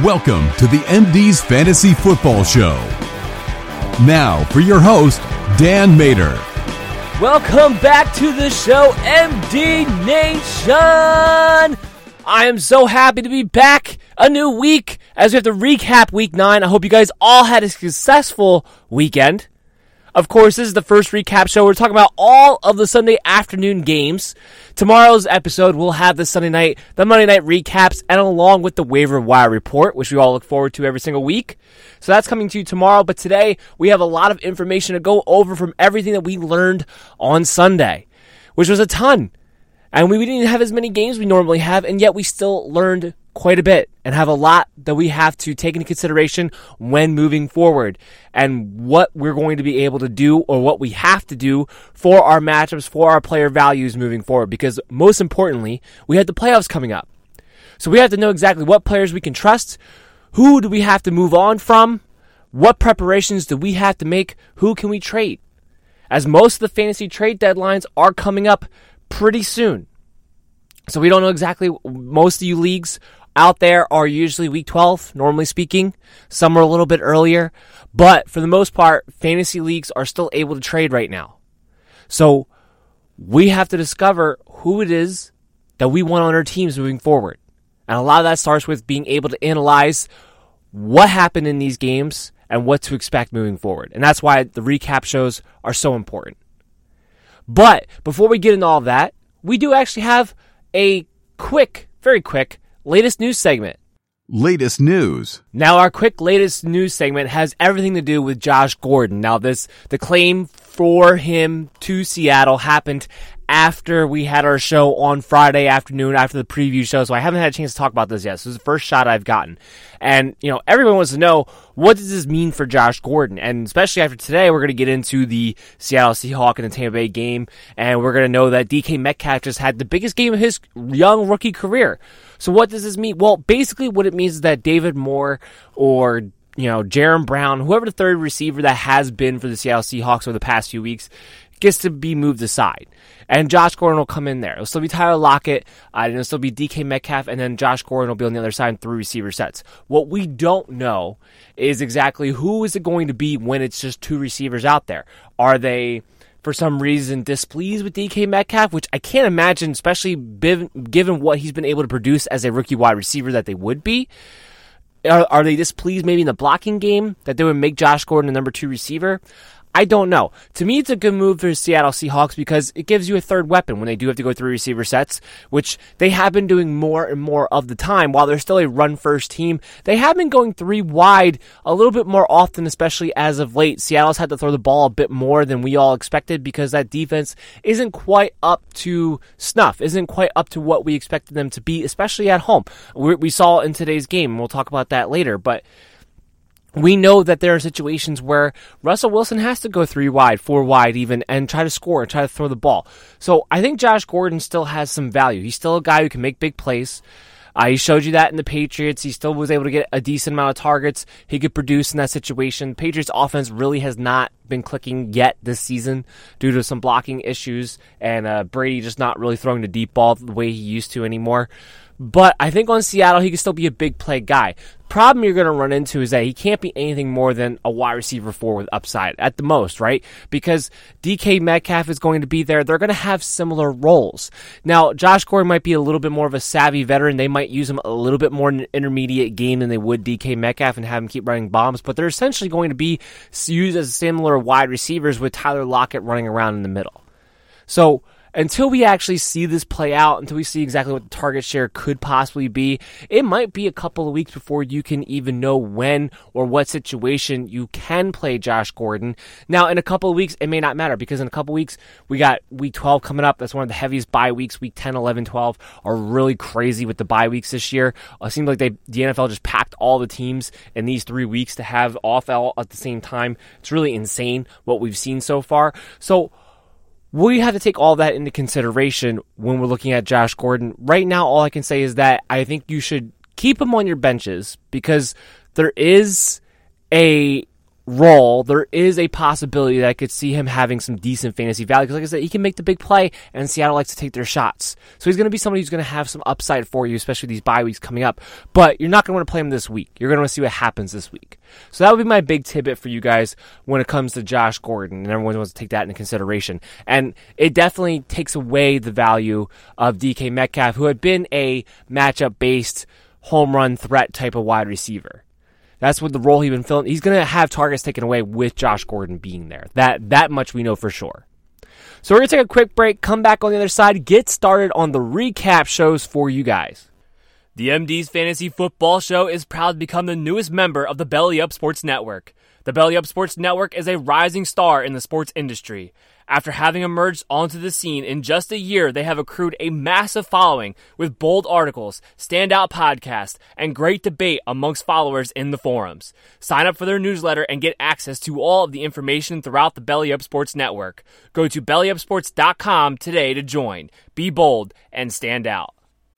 Welcome to the MD's Fantasy Football Show. Now for your host, Dan Mater. Welcome back to the show, MD Nation. I am so happy to be back. A new week as we have to recap week nine. I hope you guys all had a successful weekend. Of course, this is the first recap show. We're talking about all of the Sunday afternoon games. Tomorrow's episode will have the Sunday night, the Monday night recaps, and along with the waiver wire report, which we all look forward to every single week. So that's coming to you tomorrow. But today we have a lot of information to go over from everything that we learned on Sunday, which was a ton. And we didn't have as many games we normally have, and yet we still learned quite a bit and have a lot that we have to take into consideration when moving forward and what we're going to be able to do or what we have to do for our matchups, for our player values moving forward. Because most importantly, we have the playoffs coming up. So we have to know exactly what players we can trust, who do we have to move on from, what preparations do we have to make, who can we trade. As most of the fantasy trade deadlines are coming up pretty soon. So we don't know exactly most of you leagues out there are usually week 12, normally speaking. Some are a little bit earlier, but for the most part, fantasy leagues are still able to trade right now. So we have to discover who it is that we want on our teams moving forward. And a lot of that starts with being able to analyze what happened in these games and what to expect moving forward. And that's why the recap shows are so important. But before we get into all of that, we do actually have a quick, very quick latest news segment. Latest news. Now, our quick latest news segment has everything to do with Josh Gordon. Now, this the claim for him to Seattle happened after we had our show on Friday afternoon after the preview show, so I haven't had a chance to talk about this yet. So this is the first shot I've gotten. And, you know, everyone wants to know what does this mean for Josh Gordon? And especially after today, we're going to get into the Seattle Seahawks and the Tampa Bay game, and we're going to know that DK Metcalf just had the biggest game of his young rookie career. So what does this mean? Well, basically what it means is that David Moore or you know, Jaron Brown, whoever the third receiver that has been for the Seattle Seahawks over the past few weeks, gets to be moved aside. And Josh Gordon will come in there. It'll still be Tyler Lockett, uh, and it'll still be DK Metcalf, and then Josh Gordon will be on the other side in three receiver sets. What we don't know is exactly who is it going to be when it's just two receivers out there. Are they for some reason displeased with DK Metcalf, which I can't imagine, especially given what he's been able to produce as a rookie wide receiver, that they would be. Are, are they displeased maybe in the blocking game that they would make Josh Gordon a number two receiver? I don't know. To me, it's a good move for the Seattle Seahawks because it gives you a third weapon when they do have to go through receiver sets, which they have been doing more and more of the time. While they're still a run first team, they have been going three wide a little bit more often, especially as of late. Seattle's had to throw the ball a bit more than we all expected because that defense isn't quite up to snuff, isn't quite up to what we expected them to be, especially at home. We, we saw in today's game, and we'll talk about that later, but we know that there are situations where Russell Wilson has to go three wide, four wide even, and try to score try to throw the ball. So I think Josh Gordon still has some value. He's still a guy who can make big plays. Uh, he showed you that in the Patriots. He still was able to get a decent amount of targets. He could produce in that situation. Patriots offense really has not been clicking yet this season due to some blocking issues and uh, Brady just not really throwing the deep ball the way he used to anymore. But I think on Seattle, he can still be a big play guy. Problem you're going to run into is that he can't be anything more than a wide receiver four with upside at the most, right? Because DK Metcalf is going to be there. They're going to have similar roles. Now, Josh Gordon might be a little bit more of a savvy veteran. They might use him a little bit more in an intermediate game than they would DK Metcalf and have him keep running bombs, but they're essentially going to be used as similar wide receivers with Tyler Lockett running around in the middle. So, until we actually see this play out, until we see exactly what the target share could possibly be, it might be a couple of weeks before you can even know when or what situation you can play Josh Gordon. Now, in a couple of weeks, it may not matter because in a couple of weeks, we got week 12 coming up. That's one of the heaviest bye weeks. Week 10, 11, 12 are really crazy with the bye weeks this year. It seems like they, the NFL just packed all the teams in these three weeks to have off all at the same time. It's really insane what we've seen so far. So, we have to take all that into consideration when we're looking at Josh Gordon. Right now, all I can say is that I think you should keep him on your benches because there is a role, there is a possibility that I could see him having some decent fantasy value. Because, like I said, he can make the big play, and Seattle likes to take their shots. So he's going to be somebody who's going to have some upside for you, especially these bye weeks coming up. But you're not going to want to play him this week. You're going to want to see what happens this week. So that would be my big tidbit for you guys when it comes to Josh Gordon, and everyone wants to take that into consideration. And it definitely takes away the value of DK Metcalf, who had been a matchup based home run threat type of wide receiver. That's what the role he's been filling. He's going to have targets taken away with Josh Gordon being there. That that much we know for sure. So we're going to take a quick break, come back on the other side, get started on the recap shows for you guys. The MD's Fantasy Football Show is proud to become the newest member of the Belly Up Sports Network. The Belly Up Sports Network is a rising star in the sports industry. After having emerged onto the scene in just a year, they have accrued a massive following with bold articles, standout podcasts, and great debate amongst followers in the forums. Sign up for their newsletter and get access to all of the information throughout the Belly Up Sports Network. Go to bellyupsports.com today to join. Be bold and stand out.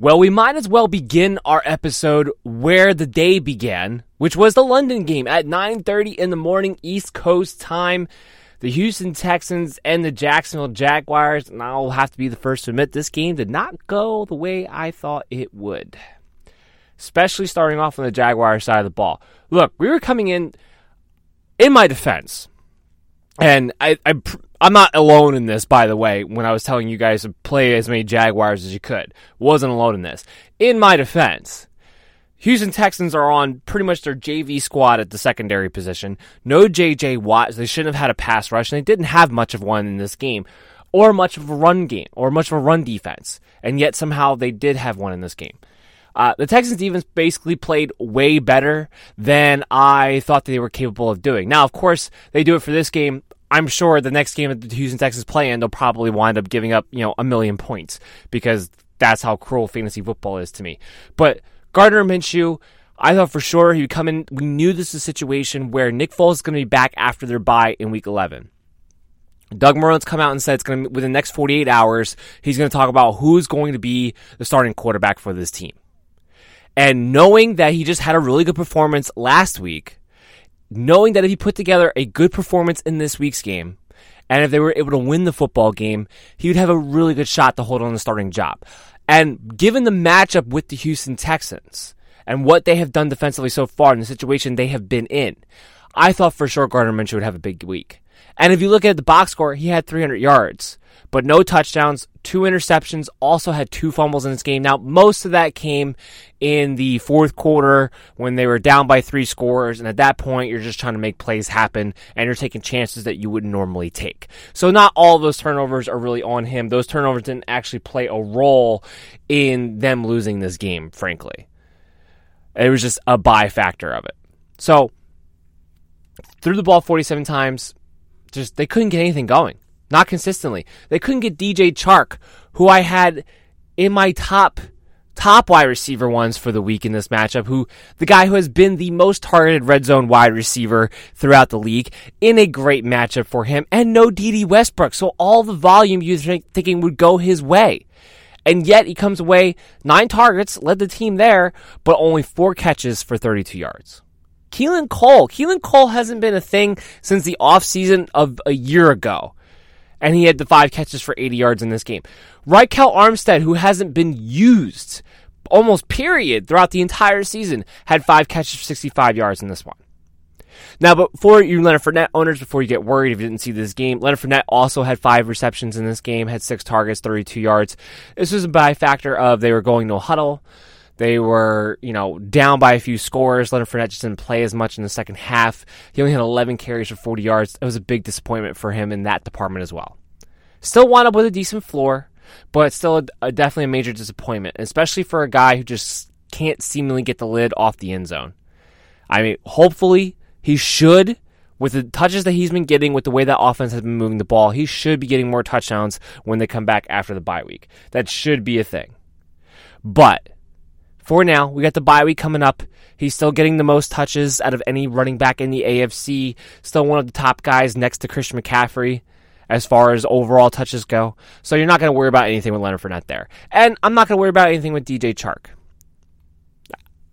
Well, we might as well begin our episode where the day began, which was the London game at 9:30 in the morning East Coast time. The Houston Texans and the Jacksonville Jaguars, and I'll have to be the first to admit this game did not go the way I thought it would. Especially starting off on the Jaguar side of the ball. Look, we were coming in in my defense. And I, I I'm not alone in this, by the way, when I was telling you guys to play as many Jaguars as you could. Wasn't alone in this. In my defense, Houston Texans are on pretty much their JV squad at the secondary position. No JJ Watt. They shouldn't have had a pass rush, and they didn't have much of one in this game, or much of a run game, or much of a run defense. And yet somehow they did have one in this game. Uh, the Texans defense basically played way better than I thought they were capable of doing. Now, of course, they do it for this game. I'm sure the next game that the Houston Texans play in, they'll probably wind up giving up, you know, a million points because that's how cruel fantasy football is to me. But Gardner Minshew, I thought for sure he would come in. We knew this is a situation where Nick Foles is going to be back after their bye in Week 11. Doug Marrone's come out and said it's going to within the next 48 hours. He's going to talk about who's going to be the starting quarterback for this team. And knowing that he just had a really good performance last week, knowing that if he put together a good performance in this week's game, And if they were able to win the football game, he would have a really good shot to hold on the starting job. And given the matchup with the Houston Texans and what they have done defensively so far in the situation they have been in, I thought for sure Gardner Minshew would have a big week. And if you look at the box score, he had 300 yards, but no touchdowns, two interceptions, also had two fumbles in this game. Now, most of that came in the fourth quarter when they were down by three scores. And at that point, you're just trying to make plays happen and you're taking chances that you wouldn't normally take. So not all those turnovers are really on him. Those turnovers didn't actually play a role in them losing this game, frankly. It was just a by factor of it. So, threw the ball 47 times, just they couldn't get anything going. Not consistently. They couldn't get DJ Chark, who I had in my top top wide receiver ones for the week in this matchup, who the guy who has been the most targeted red zone wide receiver throughout the league in a great matchup for him, and no Dede Westbrook. So all the volume you were thinking would go his way. And yet he comes away nine targets, led the team there, but only four catches for 32 yards. Keelan Cole. Keelan Cole hasn't been a thing since the offseason of a year ago. And he had the five catches for 80 yards in this game. Ryquell Armstead, who hasn't been used almost period throughout the entire season, had five catches for 65 yards in this one. Now, before you Leonard Fournette owners, before you get worried if you didn't see this game, Leonard Fournette also had five receptions in this game, had six targets, 32 yards. This was a by factor of they were going no huddle. They were, you know, down by a few scores. Leonard Fournette just didn't play as much in the second half. He only had 11 carries for 40 yards. It was a big disappointment for him in that department as well. Still wound up with a decent floor, but still a, a, definitely a major disappointment, especially for a guy who just can't seemingly get the lid off the end zone. I mean, hopefully he should, with the touches that he's been getting, with the way that offense has been moving the ball, he should be getting more touchdowns when they come back after the bye week. That should be a thing. But for now, we got the bye week coming up. He's still getting the most touches out of any running back in the AFC. Still one of the top guys next to Christian McCaffrey as far as overall touches go. So you're not going to worry about anything with Leonard Fournette there. And I'm not going to worry about anything with DJ Chark.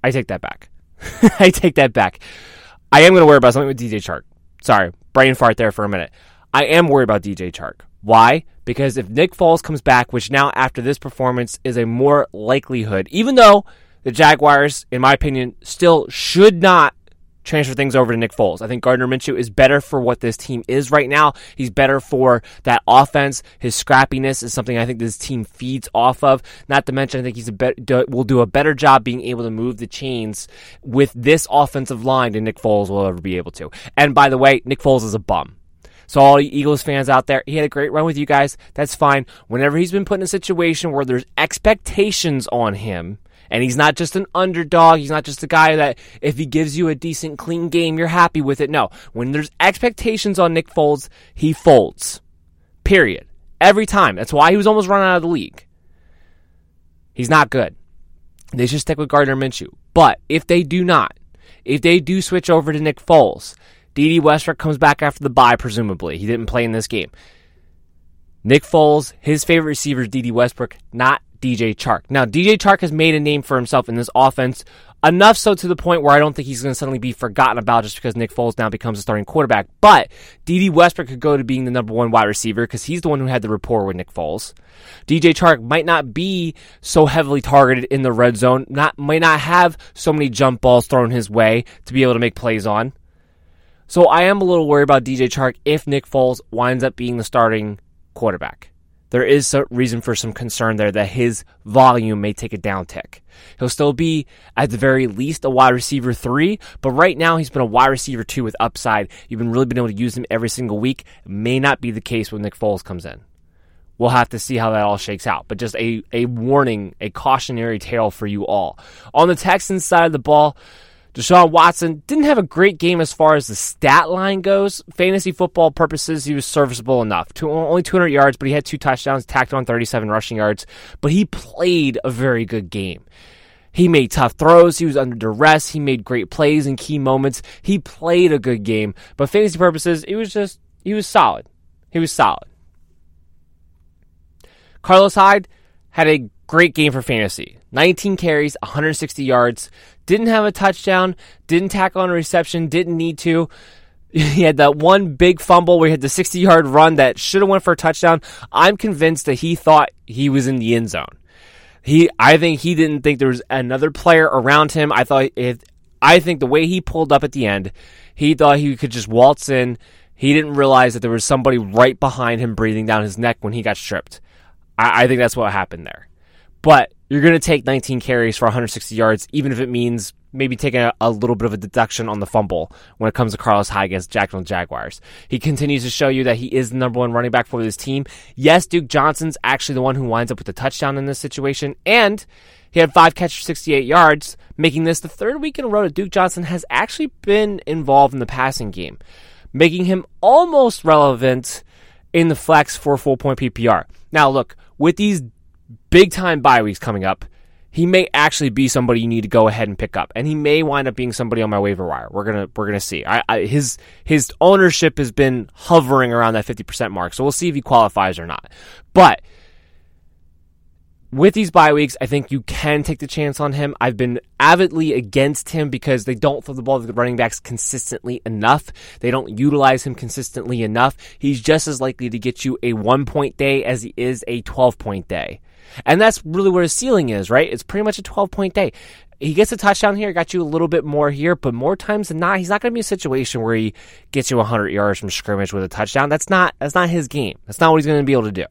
I take that back. I take that back. I am going to worry about something with DJ Chark. Sorry, brain fart there for a minute. I am worried about DJ Chark. Why? Because if Nick Foles comes back, which now after this performance is a more likelihood, even though the Jaguars, in my opinion, still should not transfer things over to Nick Foles. I think Gardner Minshew is better for what this team is right now. He's better for that offense. His scrappiness is something I think this team feeds off of. Not to mention, I think he's a be- will do a better job being able to move the chains with this offensive line than Nick Foles will ever be able to. And by the way, Nick Foles is a bum. So all Eagles fans out there, he had a great run with you guys. That's fine. Whenever he's been put in a situation where there's expectations on him, and he's not just an underdog. He's not just a guy that if he gives you a decent, clean game, you're happy with it. No. When there's expectations on Nick Foles, he folds. Period. Every time. That's why he was almost run out of the league. He's not good. They should stick with Gardner Minshew. But if they do not, if they do switch over to Nick Foles, Dede Westbrook comes back after the bye, presumably. He didn't play in this game. Nick Foles, his favorite receiver is Dede Westbrook, not DJ Chark. Now, DJ Chark has made a name for himself in this offense, enough so to the point where I don't think he's going to suddenly be forgotten about just because Nick Foles now becomes a starting quarterback. But Dede Westbrook could go to being the number one wide receiver because he's the one who had the rapport with Nick Foles. DJ Chark might not be so heavily targeted in the red zone, not might not have so many jump balls thrown his way to be able to make plays on. So I am a little worried about DJ Chark if Nick Foles winds up being the starting quarterback there is a reason for some concern there that his volume may take a downtick. He'll still be, at the very least, a wide receiver three, but right now he's been a wide receiver two with upside. You've been really been able to use him every single week. It may not be the case when Nick Foles comes in. We'll have to see how that all shakes out. But just a, a warning, a cautionary tale for you all. On the Texans side of the ball, Deshaun Watson didn't have a great game as far as the stat line goes. Fantasy football purposes, he was serviceable enough. Two, only 200 yards, but he had two touchdowns, tacked on 37 rushing yards. But he played a very good game. He made tough throws. He was under duress. He made great plays in key moments. He played a good game. But fantasy purposes, it was just, he was solid. He was solid. Carlos Hyde had a great game for fantasy. 19 carries, 160 yards, didn't have a touchdown, didn't tackle on a reception, didn't need to. He had that one big fumble where he had the 60 yard run that should have went for a touchdown. I'm convinced that he thought he was in the end zone. He, I think he didn't think there was another player around him. I thought if, I think the way he pulled up at the end, he thought he could just waltz in. He didn't realize that there was somebody right behind him breathing down his neck when he got stripped. I, I think that's what happened there. But you're going to take 19 carries for 160 yards, even if it means maybe taking a, a, little bit of a deduction on the fumble when it comes to Carlos Hyde against Jacksonville Jaguars. He continues to show you that he is the number one running back for this team. Yes, Duke Johnson's actually the one who winds up with the touchdown in this situation, and he had five catches for 68 yards, making this the third week in a row that Duke Johnson has actually been involved in the passing game, making him almost relevant in the flex for full point PPR. Now, look, with these big time bye weeks coming up, he may actually be somebody you need to go ahead and pick up, and he may wind up being somebody on my waiver wire. We're gonna we're gonna see. I, I, his his ownership has been hovering around that fifty percent mark, so we'll see if he qualifies or not. But with these bye weeks, I think you can take the chance on him. I've been avidly against him because they don't throw the ball to the running backs consistently enough. They don't utilize him consistently enough. He's just as likely to get you a one point day as he is a 12 point day. And that's really where his ceiling is, right? It's pretty much a 12 point day. He gets a touchdown here, got you a little bit more here, but more times than not, he's not going to be a situation where he gets you 100 yards from scrimmage with a touchdown. That's not that's not his game. That's not what he's going to be able to do.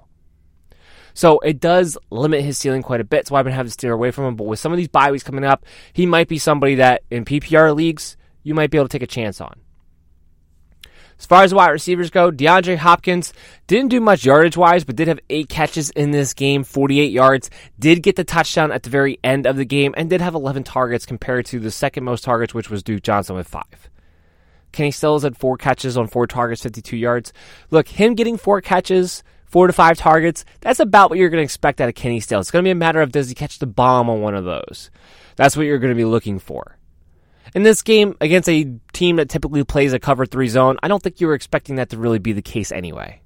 So it does limit his ceiling quite a bit. So I've been having to steer away from him. But with some of these bye weeks coming up, he might be somebody that in PPR leagues you might be able to take a chance on. As far as wide receivers go, DeAndre Hopkins didn't do much yardage wise, but did have eight catches in this game, 48 yards. Did get the touchdown at the very end of the game, and did have 11 targets compared to the second most targets, which was Duke Johnson with five. Kenny Stills had four catches on four targets, 52 yards. Look, him getting four catches, four to five targets, that's about what you're going to expect out of Kenny Stills. It's going to be a matter of does he catch the bomb on one of those? That's what you're going to be looking for. In this game, against a team that typically plays a cover three zone, I don't think you were expecting that to really be the case anyway.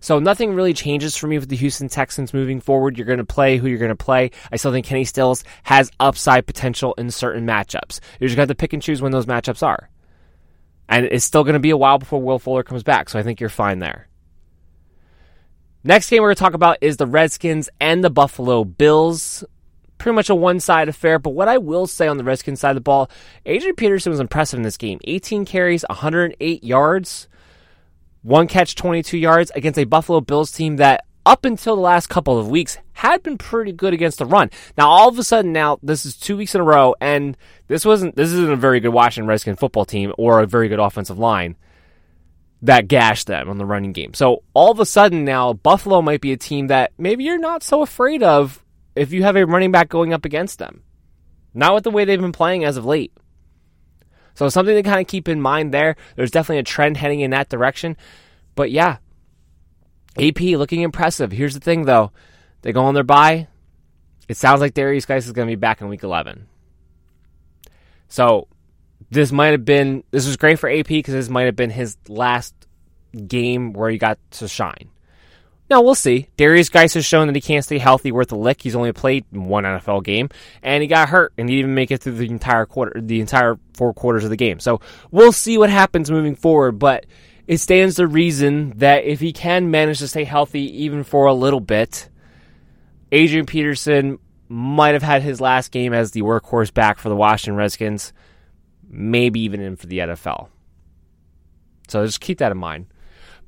So nothing really changes for me with the Houston Texans moving forward. You're going to play who you're going to play. I still think Kenny Stills has upside potential in certain matchups. You're just got to pick and choose when those matchups are. And it's still going to be a while before Will Fuller comes back, so I think you're fine there. Next game we're going to talk about is the Redskins and the Buffalo Bills pretty much a one side affair. But what I will say on the Redskins side of the ball, Adrian Peterson was impressive in this game 18 carries, 108 yards, one catch, 22 yards against a Buffalo Bills team that up until the last couple of weeks had been pretty good against the run. Now all of a sudden now this is two weeks in a row and this wasn't this isn't a very good Washington Redskin football team or a very good offensive line that gashed them on the running game. So all of a sudden now Buffalo might be a team that maybe you're not so afraid of if you have a running back going up against them. Not with the way they've been playing as of late. So something to kind of keep in mind there. There's definitely a trend heading in that direction. But yeah, AP looking impressive. Here's the thing though. They go on their bye. It sounds like Derrius Guice is going to be back in week 11. So this might have been this was great for AP because this might have been his last game where he got to shine. Now we'll see. Derrius Guice has shown that he can't stay healthy worth a lick. He's only played one NFL game, and he got hurt, and he didn't make it through the entire quarter, the entire four quarters of the game. So we'll see what happens moving forward. But it stands to reason that if he can manage to stay healthy even for a little bit, Adrian Peterson might have had his last game as the workhorse back for the Washington Redskins, maybe even in for the NFL. So just keep that in mind.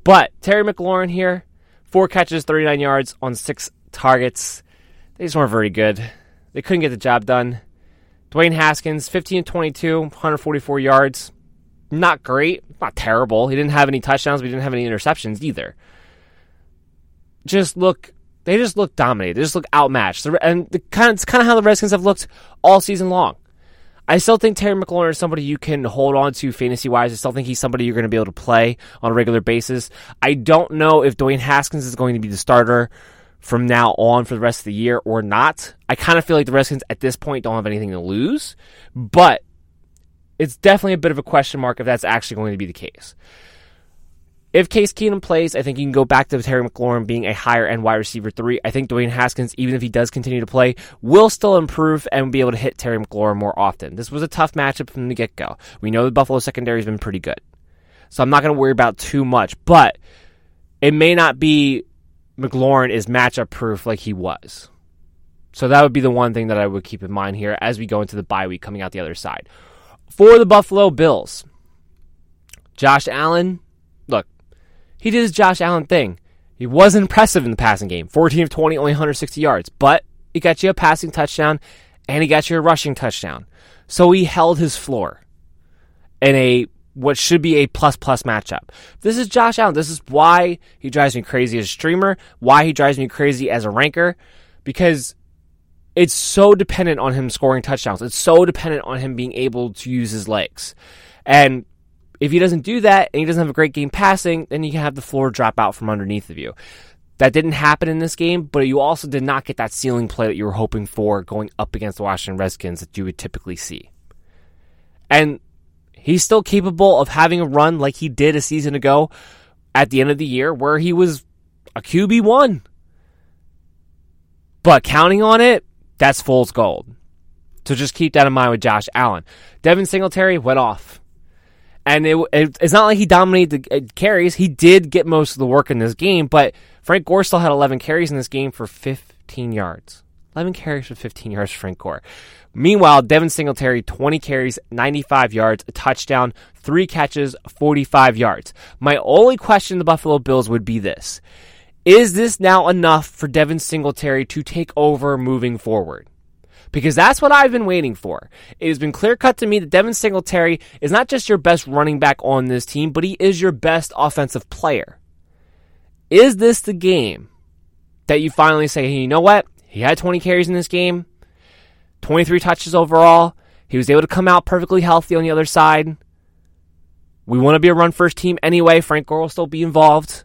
But Terry McLaurin here Four catches, 39 yards on six targets. They just weren't very good. They couldn't get the job done. Dwayne Haskins, 15 22, 144 yards. Not great, not terrible. He didn't have any touchdowns, but he didn't have any interceptions either. Just look, they just look dominated. They just look outmatched. And the kind of, it's kind of how the Redskins have looked all season long. I still think Terry McLaurin is somebody you can hold on to fantasy wise. I still think he's somebody you're going to be able to play on a regular basis. I don't know if Dwayne Haskins is going to be the starter from now on for the rest of the year or not. I kind of feel like the Redskins at this point don't have anything to lose, but it's definitely a bit of a question mark if that's actually going to be the case. If Case Keenum plays, I think you can go back to Terry McLaurin being a higher end wide receiver three. I think Dwayne Haskins, even if he does continue to play, will still improve and be able to hit Terry McLaurin more often. This was a tough matchup from the get go. We know the Buffalo secondary has been pretty good. So I'm not going to worry about too much. But it may not be McLaurin is matchup proof like he was. So that would be the one thing that I would keep in mind here as we go into the bye week coming out the other side. For the Buffalo Bills, Josh Allen, he did his Josh Allen thing. He wasn't impressive in the passing game 14 of 20, only 160 yards, but he got you a passing touchdown and he got you a rushing touchdown. So he held his floor in a what should be a plus plus matchup. This is Josh Allen. This is why he drives me crazy as a streamer, why he drives me crazy as a ranker, because it's so dependent on him scoring touchdowns. It's so dependent on him being able to use his legs. And if he doesn't do that and he doesn't have a great game passing, then you can have the floor drop out from underneath of you. That didn't happen in this game, but you also did not get that ceiling play that you were hoping for going up against the Washington Redskins that you would typically see. And he's still capable of having a run like he did a season ago at the end of the year where he was a QB1. But counting on it, that's fool's gold. So just keep that in mind with Josh Allen. Devin Singletary went off. And it, it, it's not like he dominated the uh, carries. He did get most of the work in this game, but Frank Gore still had 11 carries in this game for 15 yards. 11 carries for 15 yards for Frank Gore. Meanwhile, Devin Singletary, 20 carries, 95 yards, a touchdown, three catches, 45 yards. My only question to the Buffalo Bills would be this Is this now enough for Devin Singletary to take over moving forward? Because that's what I've been waiting for. It has been clear cut to me that Devin Singletary is not just your best running back on this team, but he is your best offensive player. Is this the game that you finally say, hey, you know what? He had 20 carries in this game, 23 touches overall. He was able to come out perfectly healthy on the other side. We want to be a run first team anyway. Frank Gore will still be involved.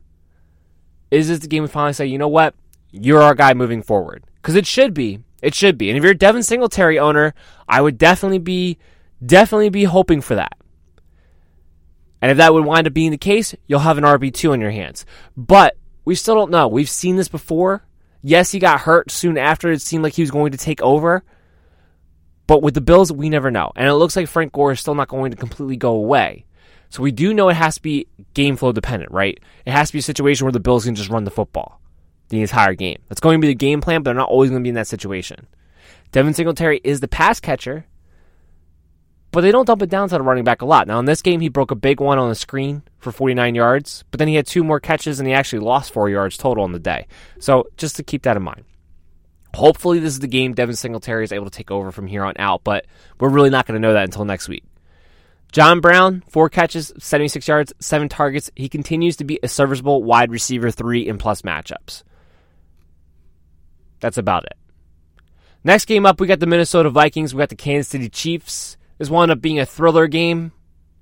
Is this the game we finally say, you know what? You're our guy moving forward? Because it should be. It should be. And if you're a Devin Singletary owner, I would definitely be definitely be hoping for that. And if that would wind up being the case, you'll have an RB2 on your hands. But we still don't know. We've seen this before. Yes, he got hurt soon after it seemed like he was going to take over. But with the Bills, we never know. And it looks like Frank Gore is still not going to completely go away. So we do know it has to be game flow dependent, right? It has to be a situation where the Bills can just run the football the entire game. That's going to be the game plan, but they're not always going to be in that situation. Devin Singletary is the pass catcher, but they don't dump it down to the running back a lot. Now, in this game, he broke a big one on the screen for 49 yards, but then he had two more catches and he actually lost four yards total on the day. So just to keep that in mind. Hopefully, this is the game Devin Singletary is able to take over from here on out, but we're really not going to know that until next week. John Brown, four catches, 76 yards, seven targets. He continues to be a serviceable wide receiver three in plus matchups. That's about it. Next game up, we got the Minnesota Vikings. We got the Kansas City Chiefs. This wound up being a thriller game.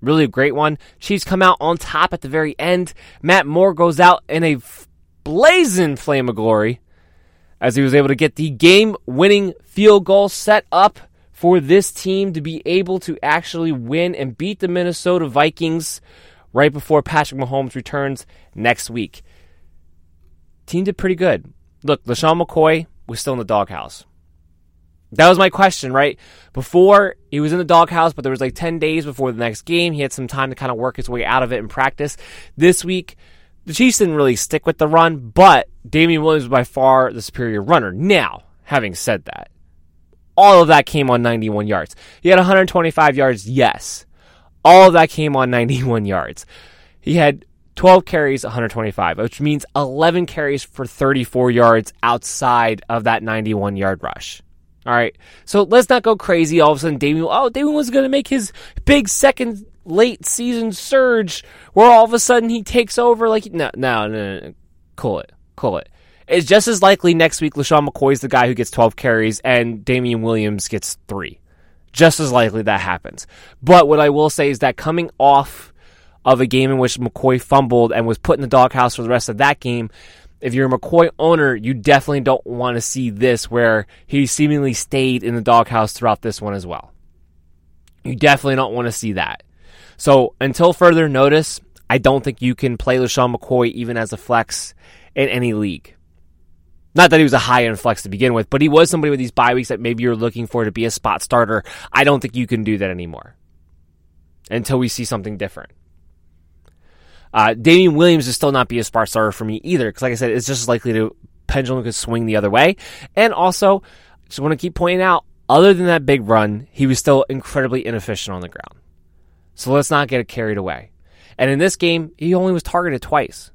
Really a great one. Chiefs come out on top at the very end. Matt Moore goes out in a blazing flame of glory as he was able to get the game winning field goal set up for this team to be able to actually win and beat the Minnesota Vikings right before Patrick Mahomes returns next week. Team did pretty good. Look, LeSean McCoy was still in the doghouse. That was my question, right? Before he was in the doghouse, but there was like 10 days before the next game. He had some time to kind of work his way out of it in practice. This week, the Chiefs didn't really stick with the run, but Damien Williams was by far the superior runner. Now, having said that, all of that came on 91 yards. He had 125 yards, yes. All of that came on 91 yards. He had 12 carries, 125, which means 11 carries for 34 yards outside of that 91 yard rush. All right. So let's not go crazy. All of a sudden, Damien, oh, Damien was going to make his big second late season surge where all of a sudden he takes over. Like, no, no, no, no. Cool it. Cool it. It's just as likely next week LeSean McCoy is the guy who gets 12 carries and Damien Williams gets three. Just as likely that happens. But what I will say is that coming off of a game in which McCoy fumbled and was put in the doghouse for the rest of that game. If you're a McCoy owner, you definitely don't want to see this where he seemingly stayed in the doghouse throughout this one as well. You definitely don't want to see that. So until further notice, I don't think you can play LeSean McCoy even as a flex in any league. Not that he was a high end flex to begin with, but he was somebody with these bye weeks that maybe you're looking for to be a spot starter. I don't think you can do that anymore until we see something different. Uh, Damien Williams is still not be a spark starter for me either, because like I said, it's just as likely to pendulum could swing the other way. And also, just want to keep pointing out, other than that big run, he was still incredibly inefficient on the ground. So let's not get carried away. And in this game, he only was targeted twice.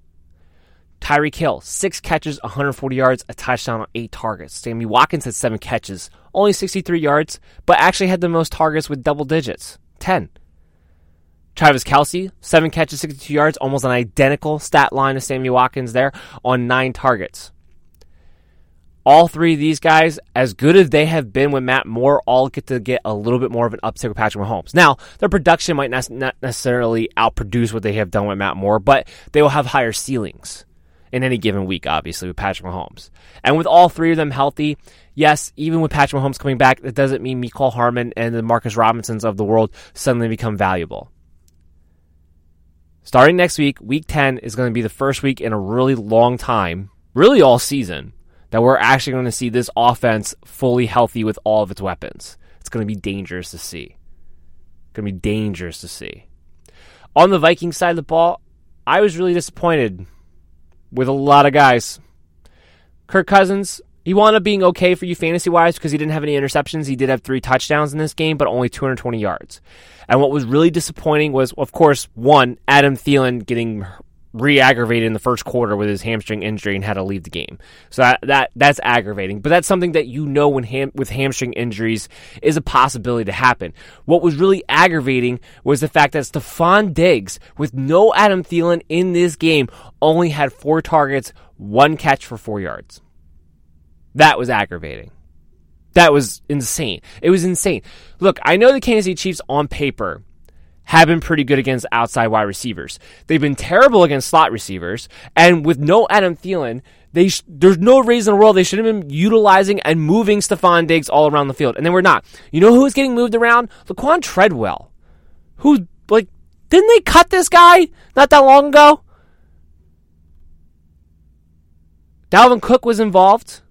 Tyreek Hill, six catches, 140 yards, a touchdown on eight targets. Sammy Watkins had seven catches, only 63 yards, but actually had the most targets with double digits, 10. Travis Kelce, seven catches, 62 yards, almost an identical stat line to Sammy Watkins there on nine targets. All three of these guys, as good as they have been with Matt Moore, all get to get a little bit more of an uptick with Patrick Mahomes. Now, their production might not necessarily outproduce what they have done with Matt Moore, but they will have higher ceilings in any given week, obviously, with Patrick Mahomes. And with all three of them healthy, yes, even with Patrick Mahomes coming back, that doesn't mean Mecole Hardman and the Marcus Robinsons of the world suddenly become valuable. Starting next week, week 10 is going to be the first week in a really long time, really all season, that we're actually going to see this offense fully healthy with all of its weapons. It's going to be dangerous to see. Going to be dangerous to see. On the Viking side of the ball, I was really disappointed with a lot of guys. Kirk Cousins, he wound up being okay for you fantasy wise because he didn't have any interceptions. He did have three touchdowns in this game, but only 220 yards. And what was really disappointing was, of course, one, Adam Thielen getting re-aggravated in the first quarter with his hamstring injury and had to leave the game. So that, that that's aggravating. But that's something that you know when ham, with hamstring injuries is a possibility to happen. What was really aggravating was the fact that Stefon Diggs, with no Adam Thielen in this game, only had four targets, one catch for four yards. That was aggravating. That was insane. It was insane. Look, I know the Kansas City Chiefs on paper have been pretty good against outside wide receivers. They've been terrible against slot receivers, and with no Adam Thielen, they sh- there's no reason in the world they should have been utilizing and moving Stefon Diggs all around the field, and then we're not. You know who was getting moved around? Laquan Treadwell, who like didn't they cut this guy not that long ago? Dalvin Cook was involved,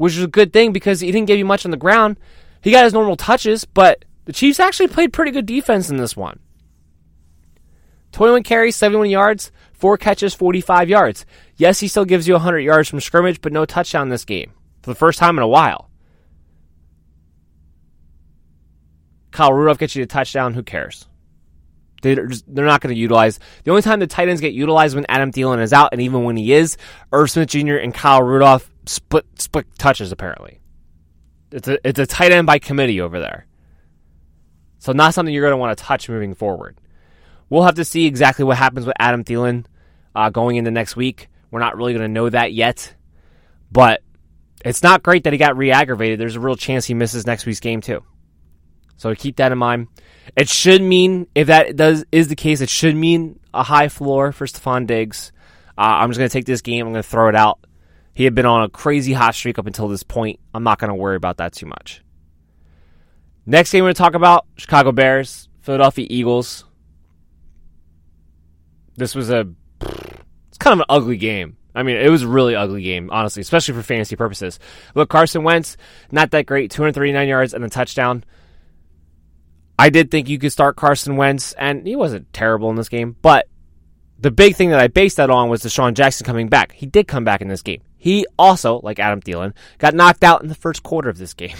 which is a good thing because he didn't give you much on the ground. He got his normal touches, but the Chiefs actually played pretty good defense in this one. 21 carries, 71 yards, 4 catches, 45 yards. Yes, he still gives you 100 yards from scrimmage, but no touchdown this game for the first time in a while. Kyle Rudolph gets you a touchdown. Who cares? They're, just, they're not going to utilize. The only time the tight ends get utilized when Adam Thielen is out, and even when he is, Irv Smith Jr. and Kyle Rudolph split split touches. Apparently, it's a it's a tight end by committee over there. So not something you're going to want to touch moving forward. We'll have to see exactly what happens with Adam Thielen uh, going into next week. We're not really going to know that yet, but it's not great that he got re-aggravated. There's a real chance he misses next week's game too. So keep that in mind. It should mean, if that does is the case, it should mean a high floor for Stefon Diggs. Uh, I'm just going to take this game. I'm going to throw it out. He had been on a crazy hot streak up until this point. I'm not going to worry about that too much. Next game we're going to talk about Chicago Bears, Philadelphia Eagles. This was a it's kind of an ugly game. I mean, it was a really ugly game, honestly, especially for fantasy purposes. Look, Carson Wentz, not that great, 239 yards and a touchdown. I did think you could start Carson Wentz, and he wasn't terrible in this game, but the big thing that I based that on was DeSean Jackson coming back. He did come back in this game. He also, like Adam Thielen, got knocked out in the first quarter of this game.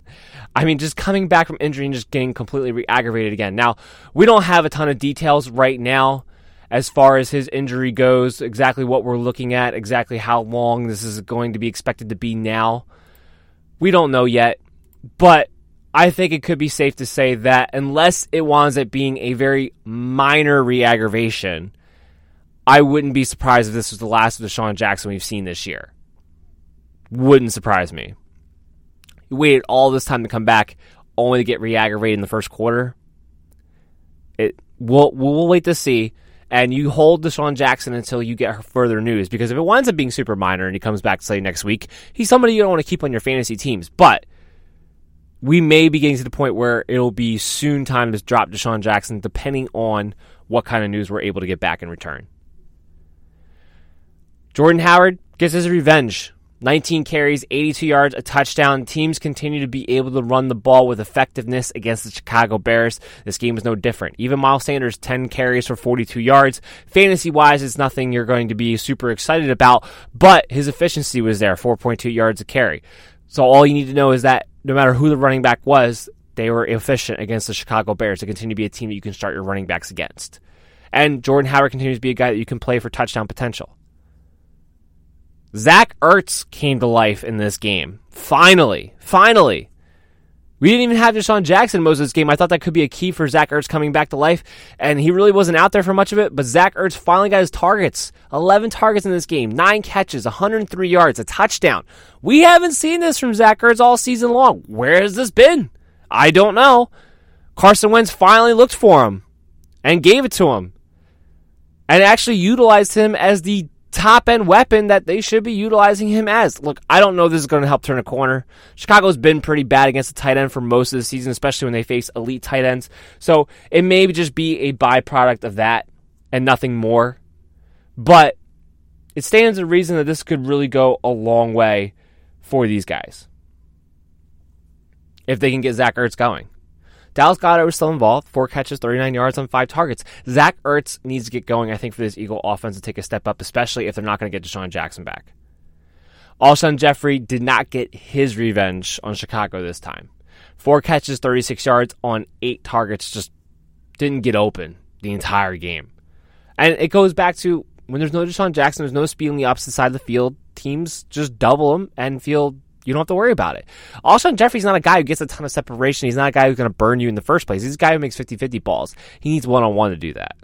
I mean, just coming back from injury and just getting completely re aggravated again. Now, we don't have a ton of details right now as far as his injury goes, exactly what we're looking at, exactly how long this is going to be expected to be now. We don't know yet, but I think it could be safe to say that unless it winds up being a very minor re aggravation, I wouldn't be surprised if this was the last of DeSean Jackson we've seen this year. Wouldn't surprise me. He waited all this time to come back, only to get re-aggravated in the first quarter. It we'll we'll wait to see. And you hold DeSean Jackson until you get further news because if it winds up being super minor and he comes back say next week, he's somebody you don't want to keep on your fantasy teams. But we may be getting to the point where it'll be soon time to drop DeSean Jackson, depending on what kind of news we're able to get back in return. Jordan Howard gets his revenge 19 carries, 82 yards, a touchdown. Teams continue to be able to run the ball with effectiveness against the Chicago Bears. This game is no different. Even Miles Sanders, 10 carries for 42 yards. Fantasy wise, it's nothing you're going to be super excited about, but his efficiency was there 4.2 yards a carry. So all you need to know is that no matter who the running back was, they were efficient against the Chicago Bears. They continue to be a team that you can start your running backs against. And Jordan Howard continues to be a guy that you can play for touchdown potential. Zach Ertz came to life in this game. Finally. Finally. We didn't even have DeSean Jackson most of this game. I thought that could be a key for Zach Ertz coming back to life, and he really wasn't out there for much of it. But Zach Ertz finally got his targets 11 targets in this game, 9 catches, 103 yards, a touchdown. We haven't seen this from Zach Ertz all season long. Where has this been? I don't know. Carson Wentz finally looked for him and gave it to him and actually utilized him as the top end weapon that they should be utilizing him as. Look, I don't know if this is going to help turn a corner. Chicago's been pretty bad against the tight end for most of the season, especially when they face elite tight ends. So it may just be a byproduct of that and nothing more. But it stands to reason that this could really go a long way for these guys if they can get Zach Ertz going. Dallas Goedert was still involved, four catches, 39 yards on five targets. Zach Ertz needs to get going, I think, for this Eagle offense to take a step up, especially if they're not going to get DeSean Jackson back. Alshon Jeffery did not get his revenge on Chicago this time. Four catches, 36 yards on eight targets, just didn't get open the entire game. And it goes back to when there's no DeSean Jackson, there's no speed on the opposite side of the field, teams just double him and feel you don't have to worry about it. Alshon Jeffery's not a guy who gets a ton of separation. He's not a guy who's going to burn you in the first place. He's a guy who makes 50 50 balls. He needs one on one to do that.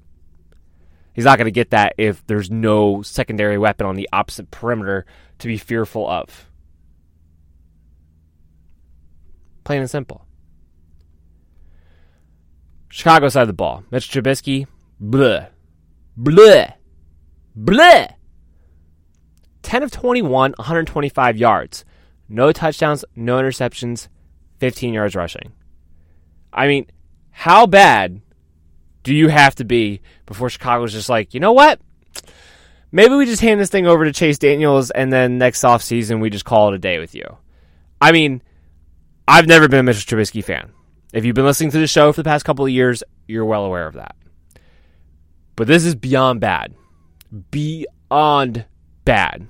He's not going to get that if there's no secondary weapon on the opposite perimeter to be fearful of. Plain and simple. Chicago side of the ball. Mitch Trubisky, bleh. Bleh. Bleh. 10 of 21, 125 yards. No touchdowns, no interceptions, 15 yards rushing. I mean, how bad do you have to be before Chicago's just like, you know what? Maybe we just hand this thing over to Chase Daniels and then next offseason we just call it a day with you. I mean, I've never been a Mitchell Trubisky fan. If you've been listening to the show for the past couple of years, you're well aware of that. But this is beyond bad. Beyond bad.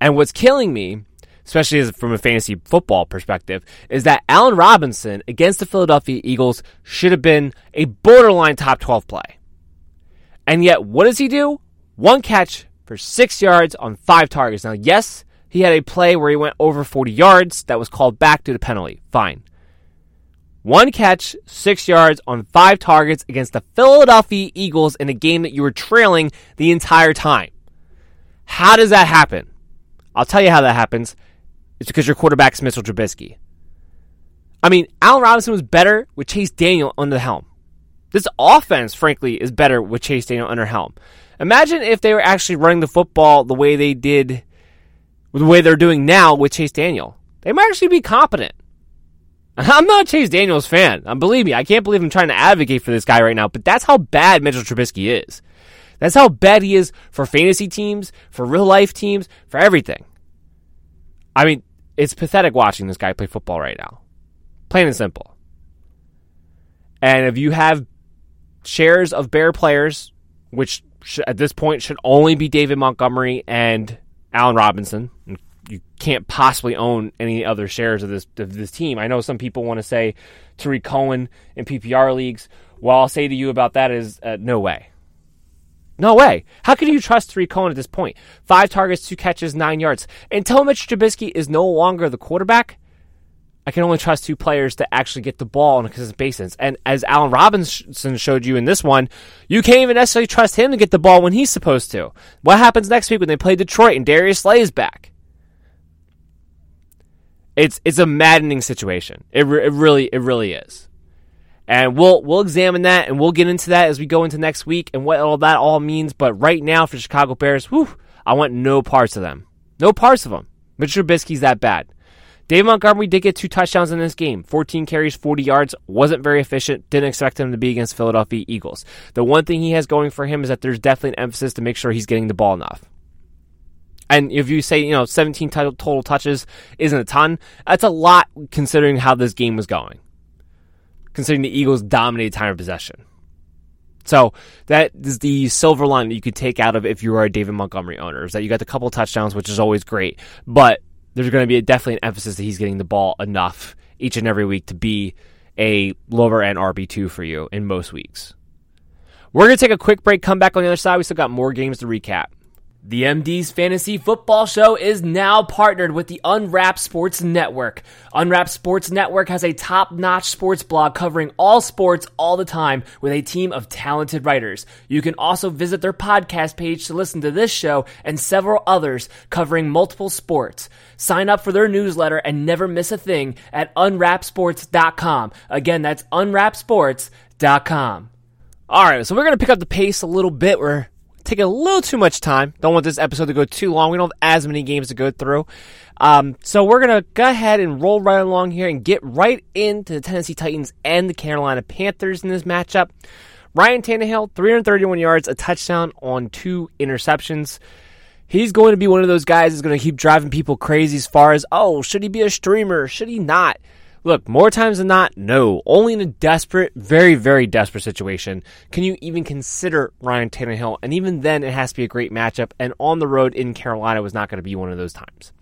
And what's killing me, especially from a fantasy football perspective, is that Allen Robinson against the Philadelphia Eagles should have been a borderline top 12 play. And yet, what does he do? One catch for six yards on five targets. Now, yes, he had a play where he went over 40 yards that was called back due to penalty. Fine. One catch, six yards on five targets against the Philadelphia Eagles in a game that you were trailing the entire time. How does that happen? I'll tell you how that happens. It's because your quarterback's Mitchell Trubisky. I mean, Allen Robinson was better with Chase Daniel under the helm. This offense, frankly, is better with Chase Daniel under helm. Imagine if they were actually running the football the way they did, the way they're doing now with Chase Daniel. They might actually be competent. I'm not a Chase Daniels fan. Believe me, I can't believe I'm trying to advocate for this guy right now, but that's how bad Mitchell Trubisky is. That's how bad he is for fantasy teams, for real life teams, for everything. I mean, it's pathetic watching this guy play football right now. Plain and simple. And if you have shares of Bear players, which at this point should only be David Montgomery and Allen Robinson, you can't possibly own any other shares of this of this team. I know some people want to say Tarik Cohen in PPR leagues. What I'll say to you about that is uh, no way. No way. How can you trust Tarik Cohen at this point? Five targets, two catches, nine yards. Until Mitch Trubisky is no longer the quarterback, I can only trust two players to actually get the ball on a consistent basis. And as Allen Robinson showed you in this one, you can't even necessarily trust him to get the ball when he's supposed to. What happens next week when they play Detroit and Darius Slay is back? It's it's a maddening situation. It, re- it really it really is and we'll we'll examine that and we'll get into that as we go into next week and what all that all means. But right now for Chicago Bears, whew, I want no parts of them, no parts of them. Mitch Trubisky's that bad. Dave Montgomery did get two touchdowns in this game 14 carries, 40 yards. Wasn't very efficient. Didn't expect him to be against Philadelphia Eagles. The one thing he has going for him is that there's definitely an emphasis to make sure he's getting the ball enough. And if you say, you know, 17 total, total touches isn't a ton, that's a lot considering how this game was going. Considering the Eagles dominated time of possession. So that is the silver line that you could take out of if you are a David Montgomery owner, is that you got the couple touchdowns, which is always great, but there's going to be a, definitely an emphasis that he's getting the ball enough each and every week to be a lower end RB2 for you in most weeks. We're going to take a quick break, come back on the other side. We still got more games to recap. The MD's Fantasy Football Show is now partnered with the Unwrapped Sports Network. Unwrapped Sports Network has a top notch sports blog covering all sports all the time with a team of talented writers. You can also visit their podcast page to listen to this show and several others covering multiple sports. Sign up for their newsletter and never miss a thing at unwrappedsports.com. Again, that's unwrappedsports.com. All right, so we're going to pick up the pace a little bit. We're taking a little too much time. Don't want this episode to go too long. We don't have as many games to go through. Um, so we're going to go ahead and roll right along here and get right into the Tennessee Titans and the Carolina Panthers in this matchup. Ryan Tannehill, 331 yards, a touchdown on two interceptions. He's going to be one of those guys that's going to keep driving people crazy as far as, oh, should he be a streamer? Should he not? Look, more times than not, no. Only in a desperate, very, very desperate situation can you even consider Ryan Tannehill. And even then, it has to be a great matchup. And on the road in Carolina was not going to be one of those times.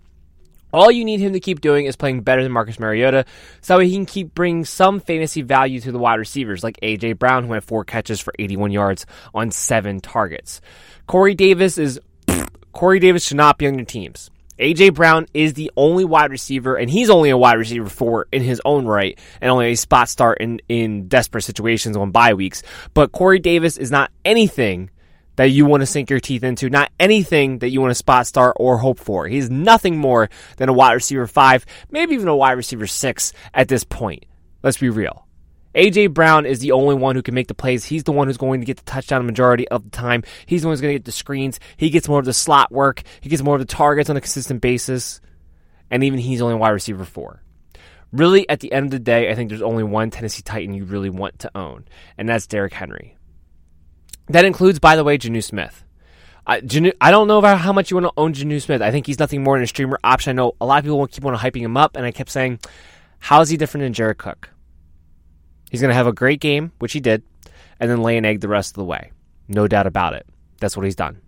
All you need him to keep doing is playing better than Marcus Mariota, so he can keep bringing some fantasy value to the wide receivers, like A.J. Brown, who had four catches for 81 yards on seven targets. Corey Davis is. Corey Davis should not be on your teams. AJ Brown is the only wide receiver, and he's only a wide receiver four in his own right, and only a spot start in, in desperate situations on bye weeks. But Corey Davis is not anything that you want to sink your teeth into, not anything that you want to spot start or hope for. He's nothing more than a wide receiver five, maybe even a wide receiver six at this point. Let's be real. AJ Brown is the only one who can make the plays. He's the one who's going to get the touchdown majority of the time. He's the one who's going to get the screens. He gets more of the slot work. He gets more of the targets on a consistent basis. And even he's only wide receiver four. Really, at the end of the day, I think there's only one Tennessee Titan you really want to own, and that's Derrick Henry. That includes, by the way, Jonnu Smith. I, Jonnu, I don't know about how much you want to own Jonnu Smith. I think he's nothing more than a streamer option. I know a lot of people keep on hyping him up, and I kept saying, how is he different than Jared Cook? He's going to have a great game, which he did, and then lay an egg the rest of the way. No doubt about it. That's what he's done.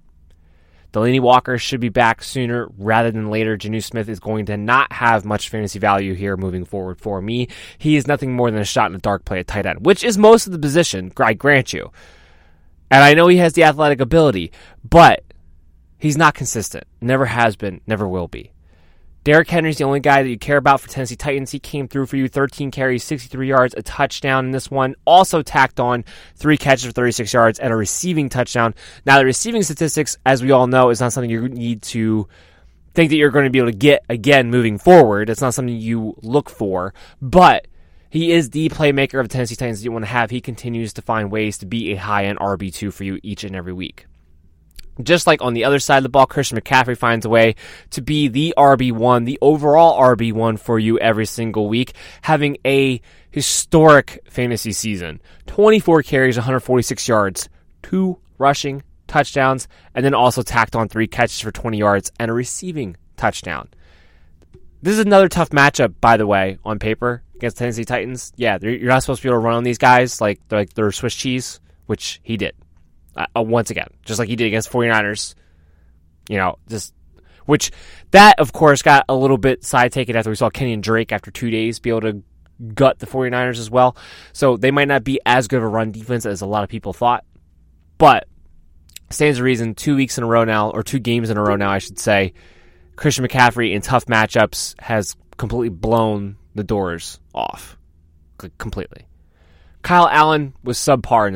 Delanie Walker should be back sooner rather than later. Jonnu Smith is going to not have much fantasy value here moving forward for me. He is nothing more than a shot in the dark play at tight end, which is most of the position, I grant you. And I know he has the athletic ability, but he's not consistent. Never has been, never will be. Derrick Henry's the only guy that you care about for Tennessee Titans. He came through for you 13 carries, 63 yards, a touchdown in this one. Also tacked on three catches for 36 yards and a receiving touchdown. Now, the receiving statistics, as we all know, is not something you need to think that you're going to be able to get again moving forward. It's not something you look for, but he is the playmaker of the Tennessee Titans that you want to have. He continues to find ways to be a high end RB2 for you each and every week. Just like on the other side of the ball, Christian McCaffrey finds a way to be the RB1, the overall RB1 for you every single week, having a historic fantasy season. 24 carries, 146 yards, two rushing touchdowns, and then also tacked on three catches for 20 yards and a receiving touchdown. This is another tough matchup, by the way, on paper against Tennessee Titans. Yeah, you're not supposed to be able to run on these guys like like they're Swiss cheese, which he did uh, uh, once again, just like he did against 49ers. You know, just which that of course got a little bit side taken after we saw Kenyan Drake after two days be able to gut the 49ers as well. So they might not be as good of a run defense as a lot of people thought. But stands to reason two weeks in a row now, or two games in a row now, I should say, Christian McCaffrey in tough matchups has completely blown the doors off. Completely. Kyle Allen was subpar.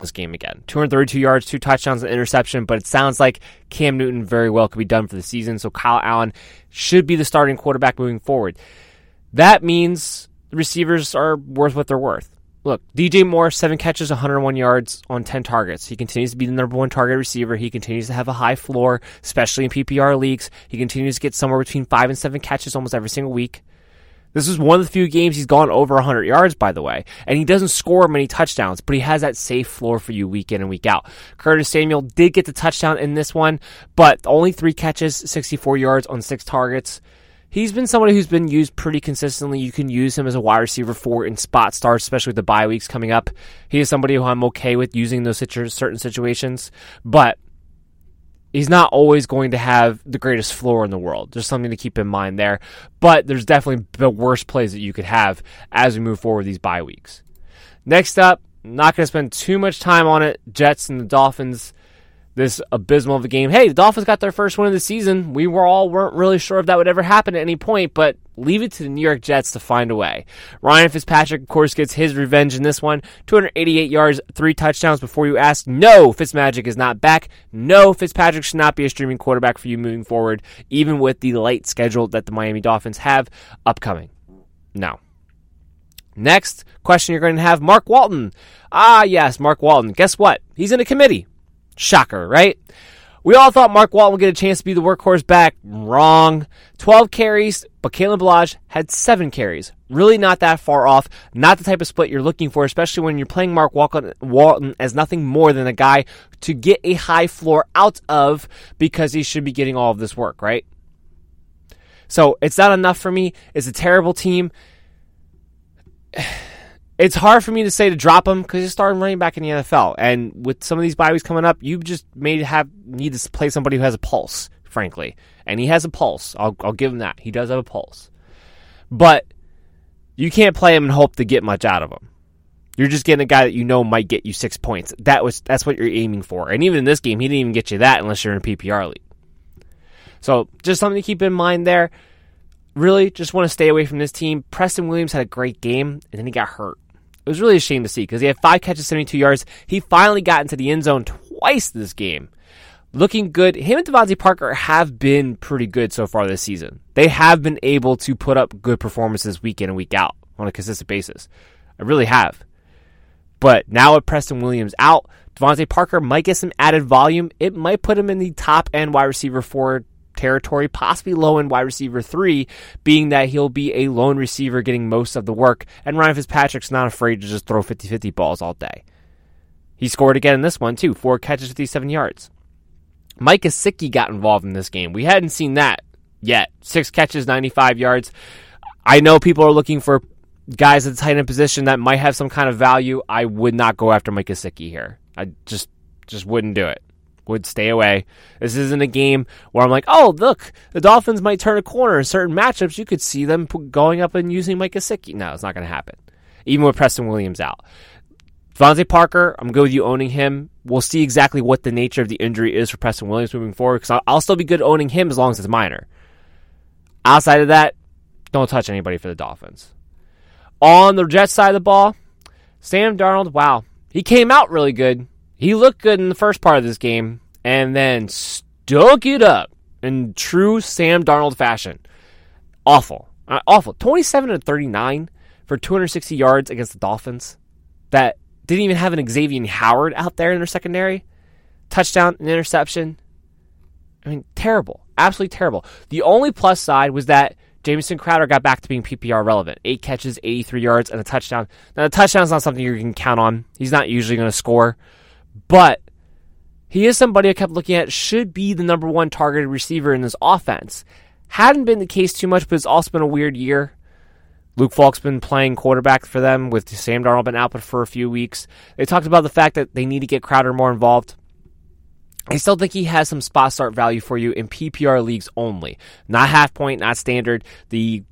This game again. 232 yards, two touchdowns, and interception, but it sounds like Cam Newton very well could be done for the season, so Kyle Allen should be the starting quarterback moving forward. That means the receivers are worth what they're worth. Look, DJ Moore, seven catches, 101 yards on 10 targets. He continues to be the number one target receiver. He continues to have a high floor, especially in PPR leagues. He continues to get somewhere between five and seven catches almost every single week. This is one of the few games he's gone over 100 yards, by the way, and he doesn't score many touchdowns, but he has that safe floor for you week in and week out. Curtis Samuel did get the touchdown in this one, but only three catches, 64 yards on six targets. He's been somebody who's been used pretty consistently. You can use him as a wide receiver for in spot starts, especially with the bye weeks coming up. He is somebody who I'm okay with using those situ- certain situations, but he's not always going to have the greatest floor in the world. There's something to keep in mind there. But there's definitely the worst plays that you could have as we move forward these bye weeks. Next up, not going to spend too much time on it. Jets and the Dolphins this abysmal of a game. Hey, the Dolphins got their first win of the season. We were all weren't really sure if that would ever happen at any point, but leave it to the New York Jets to find a way. Ryan Fitzpatrick, of course, gets his revenge in this one. 288 yards, three touchdowns before you ask. No, Fitzmagic is not back. No, Fitzpatrick should not be a streaming quarterback for you moving forward, even with the late schedule that the Miami Dolphins have upcoming. No. Next question you're going to have Mark Walton. Ah, yes, Mark Walton. Guess what? He's in a committee. Shocker, right? We all thought Mark Walton would get a chance to be the workhorse back. Wrong. 12 carries, but Kalen Ballage had 7 carries. Really not that far off. Not the type of split you're looking for, especially when you're playing Mark Walton as nothing more than a guy to get a high floor out of because he should be getting all of this work, right? So it's not enough for me. It's a terrible team it's hard for me to say to drop him because he's starting running back in the NFL. And with some of these bye coming up, you just may have need to play somebody who has a pulse, frankly. And he has a pulse. I'll, I'll give him that. He does have a pulse. But you can't play him and hope to get much out of him. You're just getting a guy that you know might get you six points. That was that's what you're aiming for. And even in this game, he didn't even get you that unless you're in a PPR league. So just something to keep in mind there. Really, just want to stay away from this team. Preston Williams had a great game, and then he got hurt. It was really a shame to see because he had five catches, 72 yards. He finally got into the end zone twice this game. Looking good. Him and DeVante Parker have been pretty good so far this season. They have been able to put up good performances week in and week out on a consistent basis. I really have. But now with Preston Williams out, DeVante Parker might get some added volume. It might put him in the top end wide receiver for territory, possibly low end wide receiver three, being that he'll be a lone receiver getting most of the work, and Ryan Fitzpatrick's not afraid to just throw 50 50 balls all day. He scored again in this one, too. Four catches, 57 yards. Mike Gesicki got involved in this game. We hadn't seen that yet. Six catches, 95 yards. I know people are looking for guys at the tight end position that might have some kind of value. I would not go after Mike Gesicki here. I just just wouldn't do it would stay away. This isn't a game where I'm like, oh, look, the Dolphins might turn a corner in certain matchups. You could see them going up and using Mike Gesicki. No, it's not going to happen. Even with Preston Williams out. DeVante Parker, I'm good with you owning him. We'll see exactly what the nature of the injury is for Preston Williams moving forward because I'll, I'll still be good owning him as long as it's minor. Outside of that, don't touch anybody for the Dolphins. On the Jets side of the ball, Sam Darnold, wow, he came out really good. He looked good in the first part of this game and then stuck it up in true Sam Darnold fashion. Awful. Uh, awful. 27 to 39 for 260 yards against the Dolphins. That didn't even have an Xavier Howard out there in their secondary. Touchdown and interception. I mean, terrible. Absolutely terrible. The only plus side was that Jamison Crowder got back to being PPR relevant. Eight catches, 83 yards, and a touchdown. Now, the touchdown is not something you can count on. He's not usually going to score. But he is somebody I kept looking at should be the number one targeted receiver in this offense. Hadn't been the case too much, but it's also been a weird year. Luke Falk's been playing quarterback for them with Sam Darnold been out for a few weeks. They talked about the fact that they need to get Crowder more involved. I still think he has some spot start value for you in PPR leagues only, not half point, not standard. The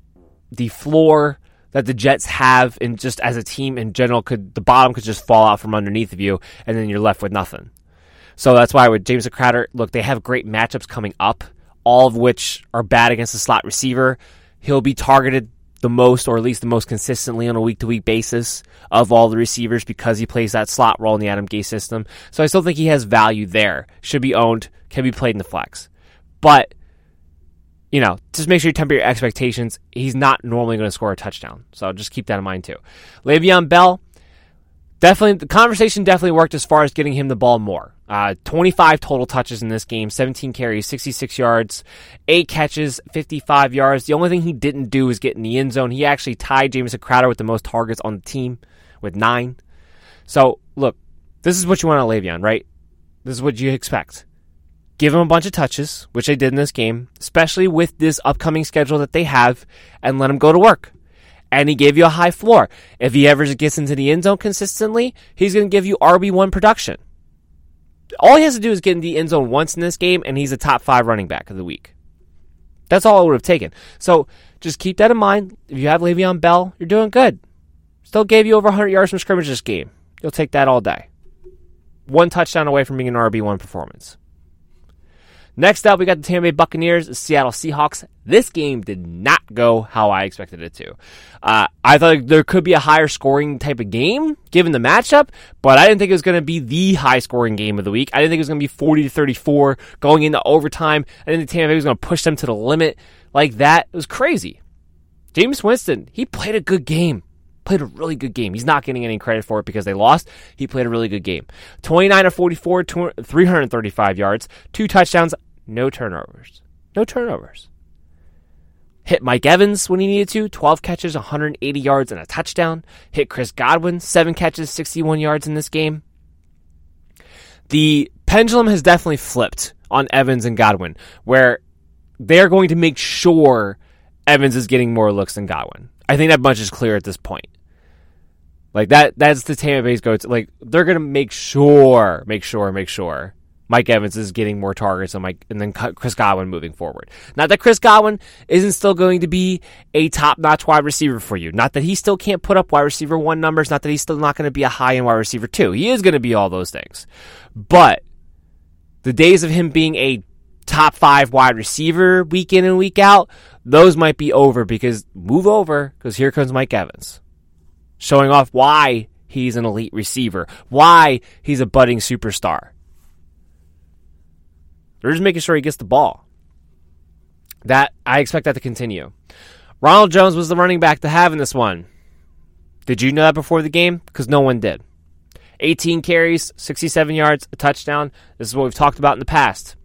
the floor that the Jets have, and just as a team in general, could the bottom could just fall out from underneath of you, and then you're left with nothing. So that's why with James Crowder, look, they have great matchups coming up, all of which are bad against the slot receiver. He'll be targeted the most, or at least the most consistently on a week to week basis of all the receivers because he plays that slot role in the Adam Gase system. So I still think he has value there. Should be owned, can be played in the flex. But, you know, just make sure you temper your expectations. He's not normally going to score a touchdown. So just keep that in mind too. Le'Veon Bell, definitely, the conversation definitely worked as far as getting him the ball more. Uh, 25 total touches in this game, 17 carries, 66 yards, 8 catches, 55 yards. The only thing he didn't do was get in the end zone. He actually tied Jamison Crowder with the most targets on the team with 9. So, look, this is what you want of Le'Veon, right? This is what you expect. Give him a bunch of touches, which they did in this game, especially with this upcoming schedule that they have, and let him go to work. And he gave you a high floor. If he ever gets into the end zone consistently, he's going to give you RB1 production all he has to do is get in the end zone once in this game, and he's a top five running back of the week. That's all it would have taken. So just keep that in mind. If you have Le'Veon Bell, you're doing good. Still gave you over 100 yards from scrimmage this game. You'll take that all day. One touchdown away from being an RB1 performance. Next up, we got the Tampa Bay Buccaneers, Seattle Seahawks. This game did not go how I expected it to. Uh, I thought there could be a higher scoring type of game given the matchup, but I didn't think it was going to be the high scoring game of the week. I didn't think it was going to be 40 to 34 going into overtime. I didn't think Tampa Bay was going to push them to the limit like that. It was crazy. Jameis Winston, he played a good game played a really good game. He's not getting any credit for it because they lost. He played a really good game. 29 of 44, 335 yards, two touchdowns, no turnovers. No turnovers. Hit Mike Evans when he needed to, 12 catches, 180 yards, and a touchdown. Hit Chris Godwin, 7 catches, 61 yards in this game. The pendulum has definitely flipped on Evans and Godwin, where they're going to make sure Evans is getting more looks than Godwin. I think that much is clear at this point. Like that that's the Tampa Bay's go to like they're gonna make sure, make sure, make sure Mike Evans is getting more targets and Mike and then Chris Godwin moving forward. Not that Chris Godwin isn't still going to be a top-notch wide receiver for you. Not that he still can't put up wide receiver 1 numbers, not that he's still not going to be a high-end wide receiver 2. He is going to be all those things. But the days of him being a top 5 wide receiver week in and week out, those might be over because move over because here comes Mike Evans. Showing off why he's an elite receiver, why he's a budding superstar. They're just making sure he gets the ball. That I expect that to continue. Ronald Jones was the running back to have in this one. Did you know that before the game? Because no one did. 18 carries, 67 yards, a touchdown. This is what we've talked about in the past.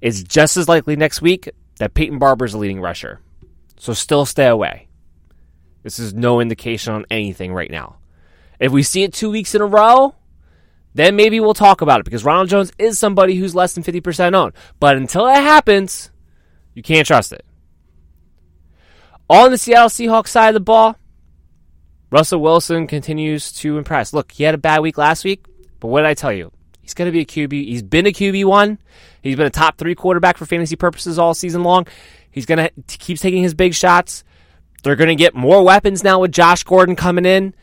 It's just as likely next week that Peyton Barber is the leading rusher. So still stay away. This is no indication on anything right now. If we see it two weeks in a row, then maybe we'll talk about it because Ronald Jones is somebody who's less than 50% owned. But until that happens, you can't trust it. On the Seattle Seahawks side of the ball, Russell Wilson continues to impress. Look, he had a bad week last week, but what did I tell you? He's going to be a QB. He's been a QB1. He's been a top three quarterback for fantasy purposes all season long. He's going to keep taking his big shots. They're going to get more weapons now with Josh Gordon coming in.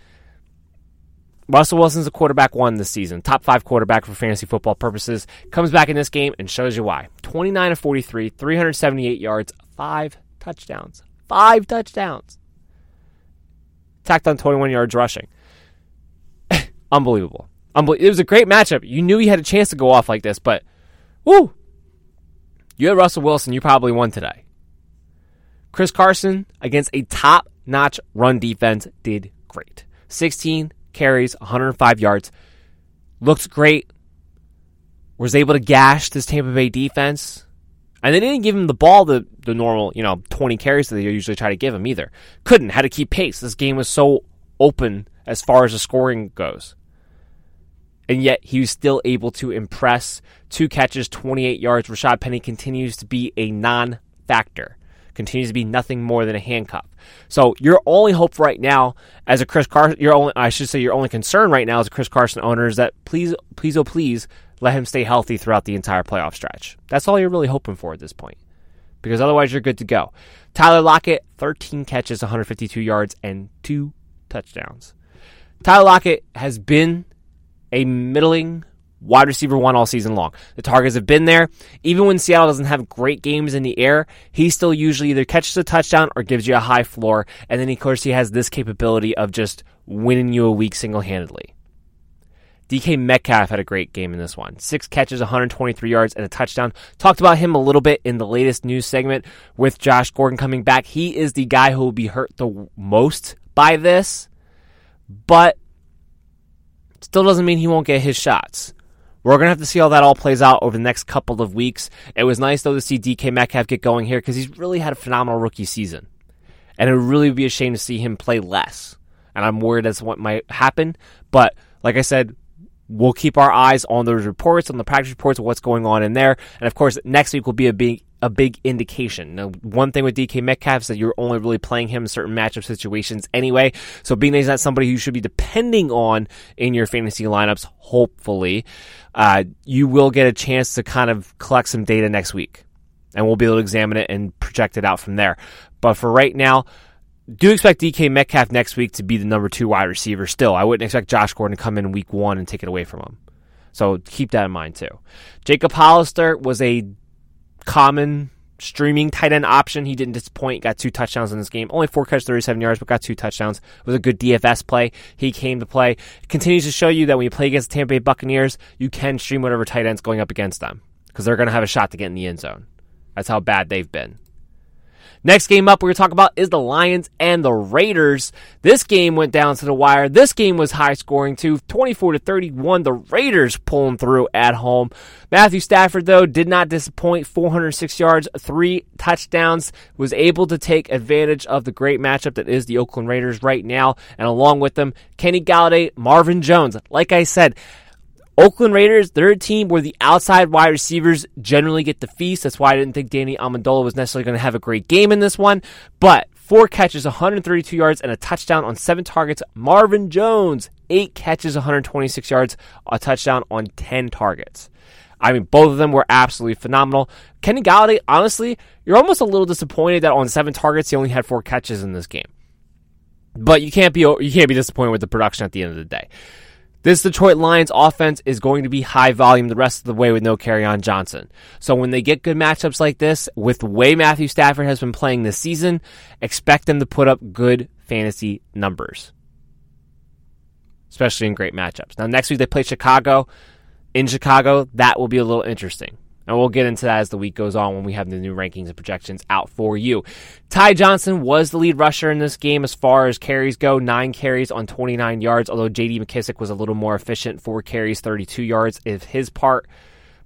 Russell Wilson's a quarterback one this season, top five quarterback for fantasy football purposes. Comes back in this game and shows you why. 29 of 43, 378 yards, five touchdowns. Five touchdowns. Tacked on 21 yards rushing. Unbelievable. Unbel- it was a great matchup. You knew he had a chance to go off like this, but whoo! You had Russell Wilson, you probably won today. Chris Carson against a top notch run defense did great. 16 carries, 105 yards. Looks great. Was able to gash this Tampa Bay defense. And they didn't give him the ball the, the normal, you know, 20 carries that they usually try to give him either. Couldn't, had to keep pace. This game was so open as far as the scoring goes. And yet he was still able to impress. Two catches, 28 yards. Rashaad Penny continues to be a non factor. Continues to be nothing more than a handcuff. So your only hope right now, as a Chris Carson, your only I should say your only concern right now as a Chris Carson owner is that please, please, oh please, let him stay healthy throughout the entire playoff stretch. That's all you're really hoping for at this point, because otherwise you're good to go. Tyler Lockett, 13 catches, 152 yards, and two touchdowns. Tyler Lockett has been a middling wide receiver one all season long. The targets have been there. Even when Seattle doesn't have great games in the air, he still usually either catches a touchdown or gives you a high floor. And then, of course, he has this capability of just winning you a week single handedly. DK Metcalf had a great game in this one. Six catches, 123 yards, and a touchdown. Talked about him a little bit in the latest news segment with Josh Gordon coming back. He is the guy who will be hurt the most by this, but still doesn't mean he won't get his shots. We're going to have to see how that all plays out over the next couple of weeks. It was nice, though, to see DK Metcalf get going here because he's really had a phenomenal rookie season. And it would really be a shame to see him play less. And I'm worried that's what might happen. But like I said, we'll keep our eyes on those reports, on the practice reports what's going on in there. And of course, next week will be a big a big indication. Now, one thing with DK Metcalf is that you're only really playing him in certain matchup situations anyway. So being that he's not somebody you should be depending on in your fantasy lineups, hopefully, uh, you will get a chance to kind of collect some data next week. And we'll be able to examine it and project it out from there. But for right now, do expect DK Metcalf next week to be the number two wide receiver still. I wouldn't expect Josh Gordon to come in week one and take it away from him. So keep that in mind too. Jacob Hollister was a common streaming tight end option. He didn't disappoint. Got two touchdowns in this game. Only four catches, 37 yards, but got two touchdowns. It was a good DFS play. He came to play. Continues to show you that when you play against the Tampa Bay Buccaneers, you can stream whatever tight end's going up against them because they're going to have a shot to get in the end zone. That's how bad they've been. Next game up we're going to talk about is the Lions and the Raiders. This game went down to the wire. This game was high scoring too. 24 to 31. The Raiders pulling through at home. Matthew Stafford though did not disappoint. 406 yards, 3 touchdowns. Was able to take advantage of the great matchup that is the Oakland Raiders right now and along with them Kenny Golladay, Marvin Jones. Like I said, Oakland Raiders, they're a team where the outside wide receivers generally get the feast. That's why I didn't think Danny Amendola was necessarily going to have a great game in this one. But four catches, 132 yards, and a touchdown on seven targets. Marvin Jones, eight catches, 126 yards, a touchdown on 10 targets. I mean, both of them were absolutely phenomenal. Kenny Golladay, honestly, you're almost a little disappointed that on seven targets he only had four catches in this game. But you can't be you can't be disappointed with the production at the end of the day. This Detroit Lions offense is going to be high volume the rest of the way with no Kerryon Johnson. So when they get good matchups like this, with the way Matthew Stafford has been playing this season, expect them to put up good fantasy numbers. Especially in great matchups. Now next week they play Chicago. In Chicago, that will be a little interesting. And we'll get into that as the week goes on when we have the new rankings and projections out for you. Ty Johnson was the lead rusher in this game as far as carries go, nine carries on 29 yards, although JD McKissic was a little more efficient, four carries, 32 yards. If his part,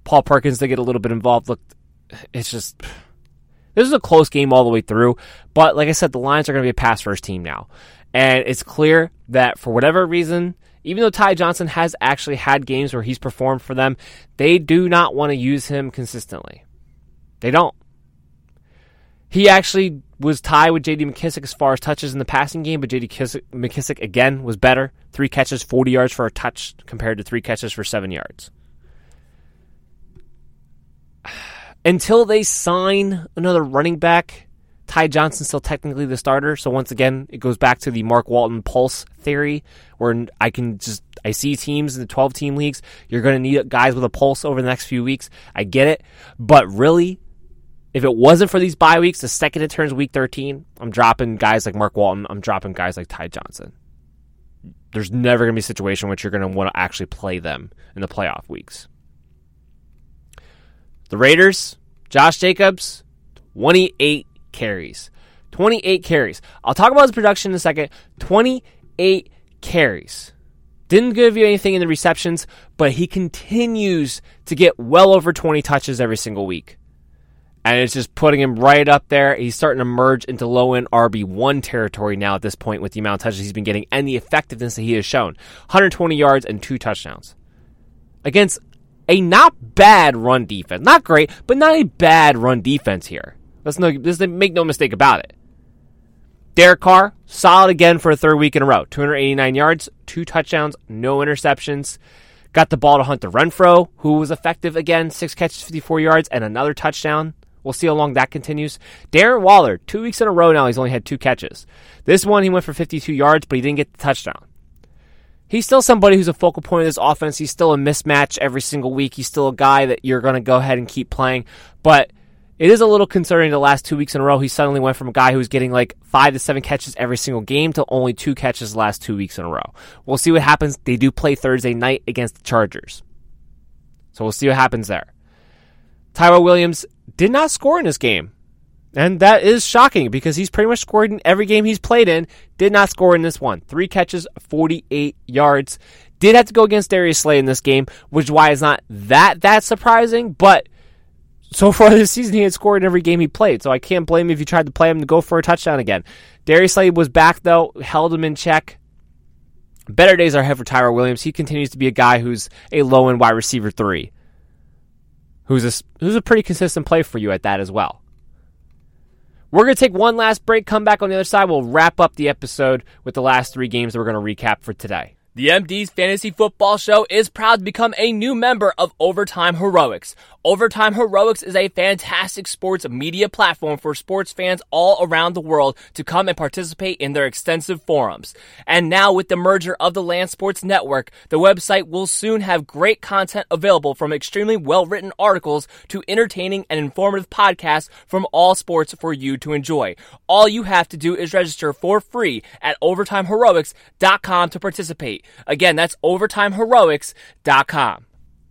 Paul Perkins did get a little bit involved. Look, it's just. This is a close game all the way through, but like I said, the Lions are going to be a pass first team now. And it's clear that for whatever reason, even though Ty Johnson has actually had games where he's performed for them, they do not want to use him consistently. They don't. He actually was tied with J.D. McKissic as far as touches in the passing game, but J.D. McKissic again was better. Three catches, 40 yards for a touch compared to three catches for seven yards. Until they sign another running back, Ty Johnson's still technically the starter. So once again, it goes back to the Mark Walton pulse theory, where I can just I see teams in the 12 team leagues. You're going to need guys with a pulse over the next few weeks. I get it, but really, if it wasn't for these bye weeks, the second it turns week 13, I'm dropping guys like Mark Walton. I'm dropping guys like Ty Johnson. There's never going to be a situation in which you're going to want to actually play them in the playoff weeks. The Raiders, Josh Jacobs, 28 carries. 28 carries. I'll talk about his production in a second. 28 carries. Didn't give you anything in the receptions, but he continues to get well over 20 touches every single week. And it's just putting him right up there. He's starting to merge into low end RB1 territory now at this point with the amount of touches he's been getting and the effectiveness that he has shown 120 yards and two touchdowns against a not bad run defense. Not great, but not a bad run defense here. Let's no, let's make no mistake about it. Derek Carr, solid again for a third week in a row. 289 yards, two touchdowns, no interceptions. Got the ball to Hunter Renfrow, who was effective again, six catches, 54 yards, and another touchdown. We'll see how long that continues. Darren Waller, two weeks in a row now, he's only had two catches. This one, he went for 52 yards, but he didn't get the touchdown. He's still somebody who's a focal point of this offense. He's still a mismatch every single week. He's still a guy that you're going to go ahead and keep playing. But it is a little concerning the last two weeks in a row. He suddenly went from a guy who was getting like five to seven catches every single game to only two catches the last two weeks in a row. We'll see what happens. They do play Thursday night against the Chargers. So we'll see what happens there. Tyrell Williams did not score in this game. And that is shocking because he's pretty much scored in every game he's played in. Did not score in this one. Three catches, 48 yards. Did have to go against Darius Slay in this game, which is why it's not that that surprising. But so far this season, he had scored in every game he played. So I can't blame him if you tried to play him to go for a touchdown again. Darius Slay was back though, held him in check. Better days are ahead for Tyrell Williams. He continues to be a guy who's a low end wide receiver three, who's a who's a pretty consistent play for you at that as well. We're going to take one last break, come back on the other side. We'll wrap up the episode with the last three games that we're going to recap for today. The MD's Fantasy Football Show is proud to become a new member of Overtime Heroics. Overtime Heroics is a fantastic sports media platform for sports fans all around the world to come and participate in their extensive forums. And now with the merger of the Land Sports Network, the website will soon have great content available from extremely well-written articles to entertaining and informative podcasts from all sports for you to enjoy. All you have to do is register for free at overtimeheroics.com to participate. Again, that's overtimeheroics.com.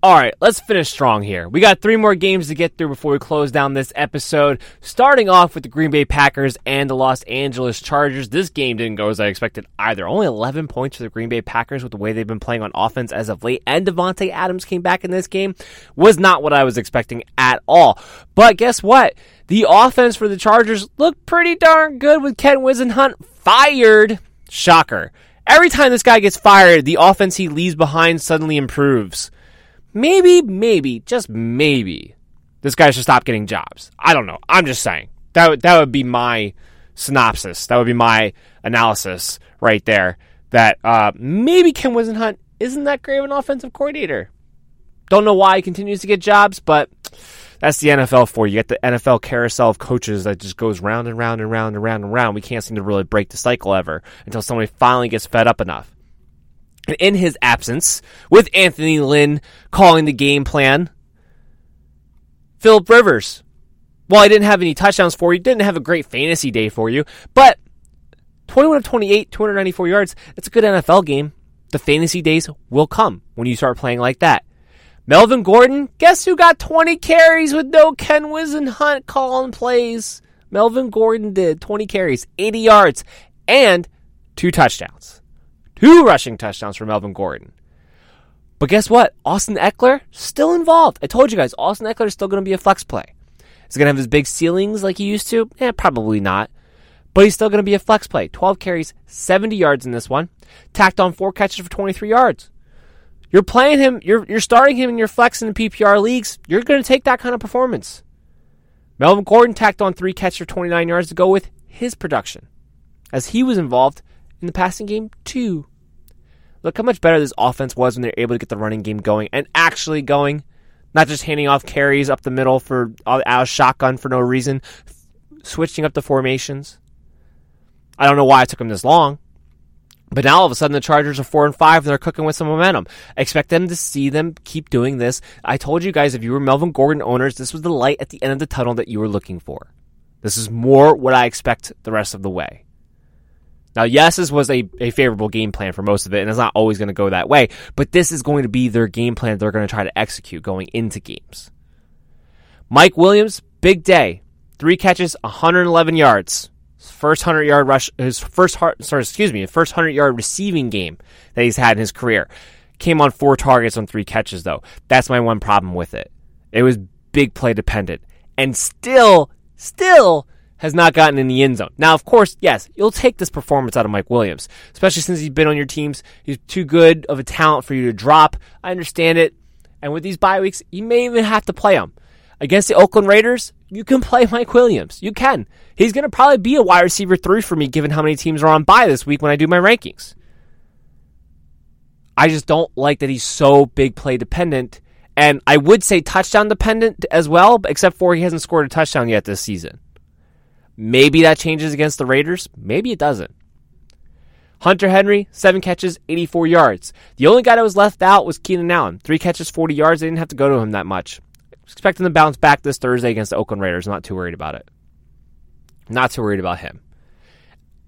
All right, let's finish strong here. We got three more games to get through before we close down this episode. Starting off with the Green Bay Packers and the Los Angeles Chargers. This game didn't go as I expected either. Only 11 points for the Green Bay Packers with the way they've been playing on offense as of late. And Davante Adams came back in this game. Was not what I was expecting at all. But guess what? The offense for the Chargers looked pretty darn good with Ken Whisenhunt fired. Shocker. Every time this guy gets fired, the offense he leaves behind suddenly improves maybe, maybe, just maybe, this guy should stop getting jobs. I don't know. I'm just saying. That would, that would be my synopsis. That would be my analysis right there. That uh, maybe Ken Whisenhunt isn't that great of an offensive coordinator. Don't know why he continues to get jobs, but that's the NFL for you. You get the NFL carousel of coaches that just goes round and round and round and round and round. We can't seem to really break the cycle ever until somebody finally gets fed up enough And in his absence, with Anthony Lynn calling the game plan, Philip Rivers. While I didn't have any touchdowns for you, didn't have a great fantasy day for you, but 21 of 28, 294 yards, it's a good NFL game. The fantasy days will come when you start playing like that. Melvin Gordon, guess who got 20 carries with no Ken Whisenhunt calling plays? Melvin Gordon did 20 carries, 80 yards, and two touchdowns. Two rushing touchdowns for Melvin Gordon. But guess what? Austin Ekeler still involved. I told you guys, Austin Ekeler is still going to be a flex play. Is he going to have his big ceilings like he used to? Eh, probably not. But he's still going to be a flex play. 12 carries, 70 yards in this one. Tacked on four catches for 23 yards. You're playing him, you're, you're starting him in your flex and PPR leagues. You're going to take that kind of performance. Melvin Gordon tacked on three catches for 29 yards to go with his production, as he was involved in the passing game too. Look how much better this offense was when they're able to get the running game going and actually going, not just handing off carries up the middle for out of shotgun for no reason, switching up the formations. I don't know why it took him this long. But now all of a sudden the Chargers are four and five and they're cooking with some momentum. I expect them to see them keep doing this. I told you guys if you were Melvin Gordon owners, this was the light at the end of the tunnel that you were looking for. This is more what I expect the rest of the way. Now, yes, this was a, a favorable game plan for most of it, and it's not always going to go that way, but this is going to be their game plan they're going to try to execute going into games. Mike Williams, big day. Three catches, 111 yards. First 100 yard rush, his first, heart, sorry, excuse me, first 100 yard receiving game that he's had in his career. Came on four targets on three catches, though. That's my one problem with it. It was big play dependent. And still, still, has not gotten in the end zone. Now, of course, yes, you'll take this performance out of Mike Williams, especially since he's been on your teams. He's too good of a talent for you to drop. I understand it. And with these bye weeks, you may even have to play him. Against the Oakland Raiders, you can play Mike Williams. You can. He's going to probably be a wide receiver three for me, given how many teams are on bye this week when I do my rankings. I just don't like that he's so big play dependent. And I would say touchdown dependent as well, except for he hasn't scored a touchdown yet this season. Maybe that changes against the Raiders. Maybe it doesn't. Hunter Henry, seven catches, 84 yards. The only guy that was left out was Keenan Allen. Three catches, 40 yards. They didn't have to go to him that much. Expecting to bounce back this Thursday against the Oakland Raiders. Not too worried about it. Not too worried about him.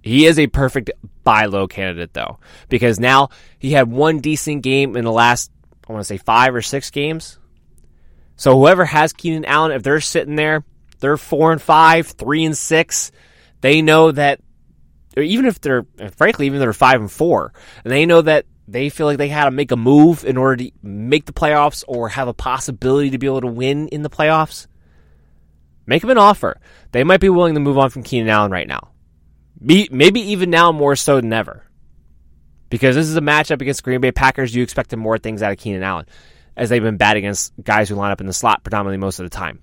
He is a perfect buy low candidate, though, because now he had one decent game in the last, I want to say, five or six games. So whoever has Keenan Allen, if they're sitting there, they're four and five, three and six, they know that, or even if they're, frankly, even if they're five and four, and they know that they feel like they had to make a move in order to make the playoffs or have a possibility to be able to win in the playoffs, make them an offer. They might be willing to move on from Keenan Allen right now. Maybe even now more so than ever. Because this is a matchup against Green Bay Packers. You expected more things out of Keenan Allen, as they've been bad against guys who line up in the slot predominantly most of the time.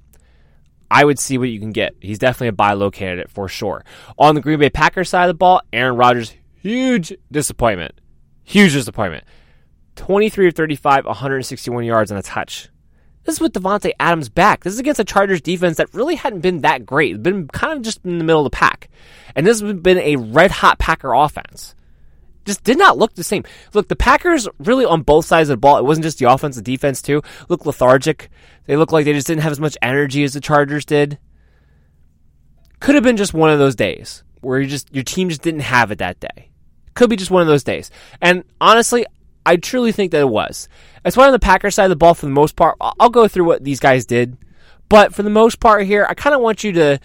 I would see what you can get. He's definitely a buy low candidate for sure. On the Green Bay Packers side of the ball, Aaron Rodgers, huge disappointment. Huge disappointment. 23 of 35, 161 yards and a touch. This is with Davante Adams back. This is against a Chargers defense that really hadn't been that great. Been kind of just in the middle of the pack. And this has been a red hot Packer offense. Just did not look the same. Look, the Packers really on both sides of the ball. It wasn't just the offense, the defense too. Look lethargic. They look like they just didn't have as much energy as the Chargers did. Could have been just one of those days where you just your team just didn't have it that day. Could be just one of those days. And honestly, I truly think that it was. As why on the Packers side of the ball, for the most part, I'll go through what these guys did. But for the most part here, I kind of want you to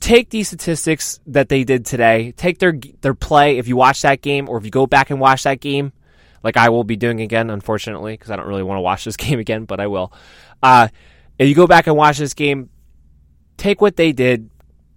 take these statistics that they did today, take their their play. If you watch that game, or if you go back and watch that game, like I will be doing again, unfortunately, because I don't really want to watch this game again, but I will. Uh, if you go back and watch this game, take what they did,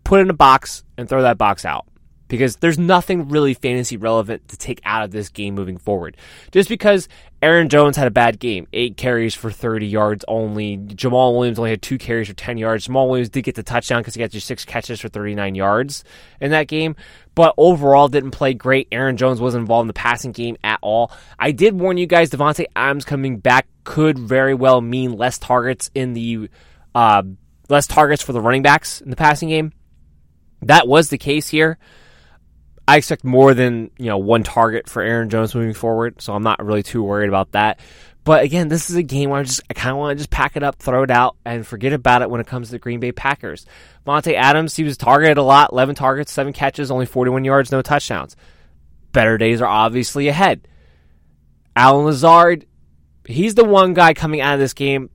put it in a box, and throw that box out because there's nothing really fantasy relevant to take out of this game moving forward. Just because Aaron Jones had a bad game, eight carries for 30 yards only. Jamaal Williams only had two carries for 10 yards. Jamaal Williams did get the touchdown because he got just six catches for 39 yards in that game, but overall didn't play great. Aaron Jones wasn't involved in the passing game at all. I did warn you guys, Davante Adams coming back could very well mean less targets in the uh, less targets for the running backs in the passing game. That was the case here. I expect more than you know one target for Aaron Jones moving forward, so I'm not really too worried about that. But again, this is a game where I just I kind of want to just pack it up, throw it out, and forget about it when it comes to the Green Bay Packers. Monte Adams, he was targeted a lot, 11 targets, seven catches, only 41 yards, no touchdowns. Better days are obviously ahead. Allen Lazard, he's the one guy coming out of this game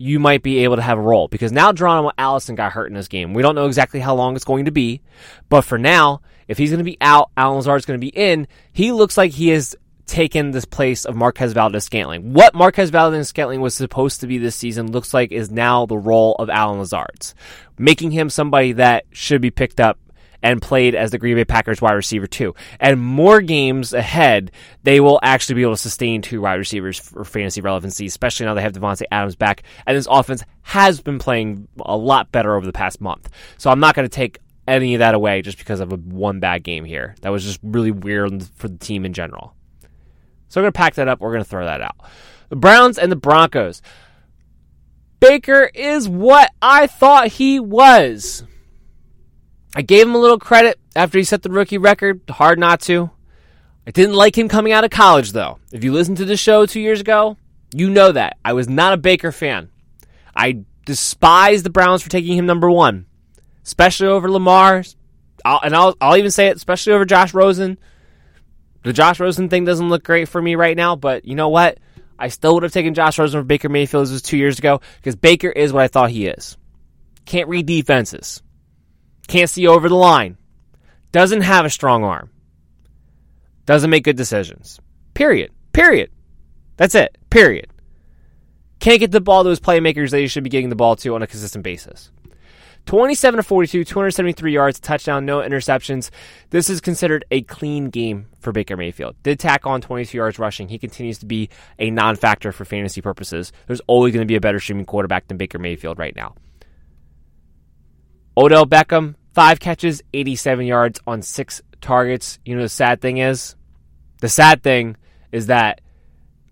you might be able to have a role because now Geronimo Allison got hurt in this game. We don't know exactly how long it's going to be, but for now, if he's going to be out, Allen Lazard is going to be in. He looks like he has taken this place of Marquez Valdes Scantling. What Marquez Valdes Scantling was supposed to be this season looks like is now the role of Allen Lazard's, making him somebody that should be picked up and played as the Green Bay Packers wide receiver too. And more games ahead, they will actually be able to sustain two wide receivers for fantasy relevancy, especially now they have Davante Adams back. And this offense has been playing a lot better over the past month. So I'm not going to take any of that away just because of a one bad game here. That was just really weird for the team in general. So we're going to pack that up. We're going to throw that out. The Browns and the Broncos. Baker is what I thought he was. I gave him a little credit after he set the rookie record. Hard not to. I didn't like him coming out of college, though. If you listened to the show two years ago, you know that. I was not a Baker fan. I despise the Browns for taking him number one, especially over Lamar. I'll, and I'll, I'll even say it, especially over Josh Rosen. The Josh Rosen thing doesn't look great for me right now, but you know what? I still would have taken Josh Rosen over Baker Mayfield as was two years ago because Baker is what I thought he is. Can't read defenses. Can't see over the line. Doesn't have a strong arm. Doesn't make good decisions. Period. Period. That's it. Period. Can't get the ball to his playmakers that you should be getting the ball to on a consistent basis. 27 to 42, 273 yards, touchdown, no interceptions. This is considered a clean game for Baker Mayfield. Did tack on 22 yards rushing. He continues to be a non factor for fantasy purposes. There's always going to be a better streaming quarterback than Baker Mayfield right now. Odell Beckham, five catches, 87 yards on six targets. You know, the sad thing is, the sad thing is that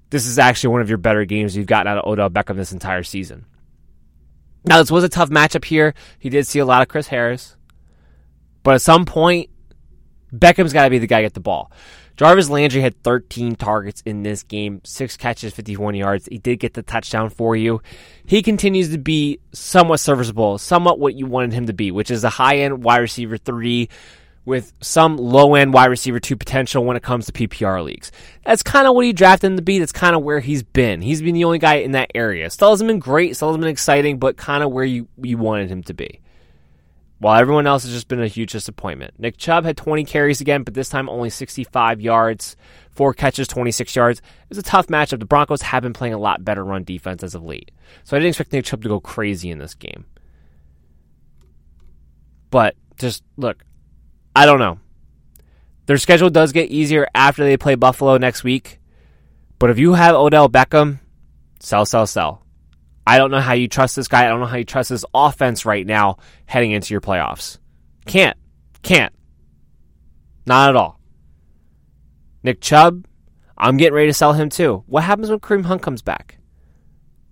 this is actually one of your better games you've gotten out of Odell Beckham this entire season. Now, this was a tough matchup here. He did see a lot of Chris Harris. But at some point, Beckham's got to be the guy to get the ball. Jarvis Landry had 13 targets in this game, six catches, 51 yards. He did get the touchdown for you. He continues to be somewhat serviceable, somewhat what you wanted him to be, which is a high end wide receiver three with some low end wide receiver two potential when it comes to PPR leagues. That's kind of what he drafted him to be. That's kind of where he's been. He's been the only guy in that area. Still hasn't been great, still hasn't been exciting, but kind of where you, you wanted him to be while everyone else has just been a huge disappointment. Nick Chubb had 20 carries again, but this time only 65 yards, four catches, 26 yards. It was a tough matchup. The Broncos have been playing a lot better run defense as of late. So I didn't expect Nick Chubb to go crazy in this game. But just look, I don't know. Their schedule does get easier after they play Buffalo next week. But if you have Odell Beckham, sell, sell, sell. I don't know how you trust this guy. I don't know how you trust this offense right now heading into your playoffs. Can't. Can't. Not at all. Nick Chubb, I'm getting ready to sell him too. What happens when Kareem Hunt comes back?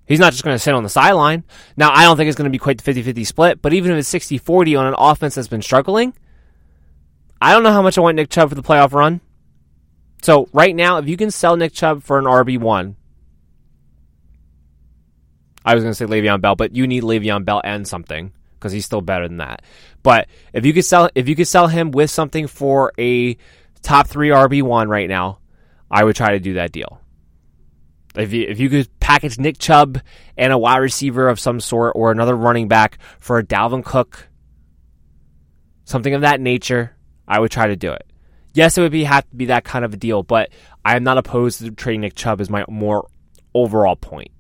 He's not just going to sit on the sideline. Now, I don't think it's going to be quite the 50 50 split, but even if it's 60 40 on an offense that's been struggling, I don't know how much I want Nick Chubb for the playoff run. So, right now, if you can sell Nick Chubb for an RB1, I was going to say Le'Veon Bell, but you need Le'Veon Bell and something because he's still better than that. But if you could sell if you could sell him with something for a top three RB one right now, I would try to do that deal. If you if you could package Nick Chubb and a wide receiver of some sort or another running back for a Dalvin Cook, something of that nature, I would try to do it. Yes, it would be have to be that kind of a deal, but I am not opposed to trading Nick Chubb as my more overall point.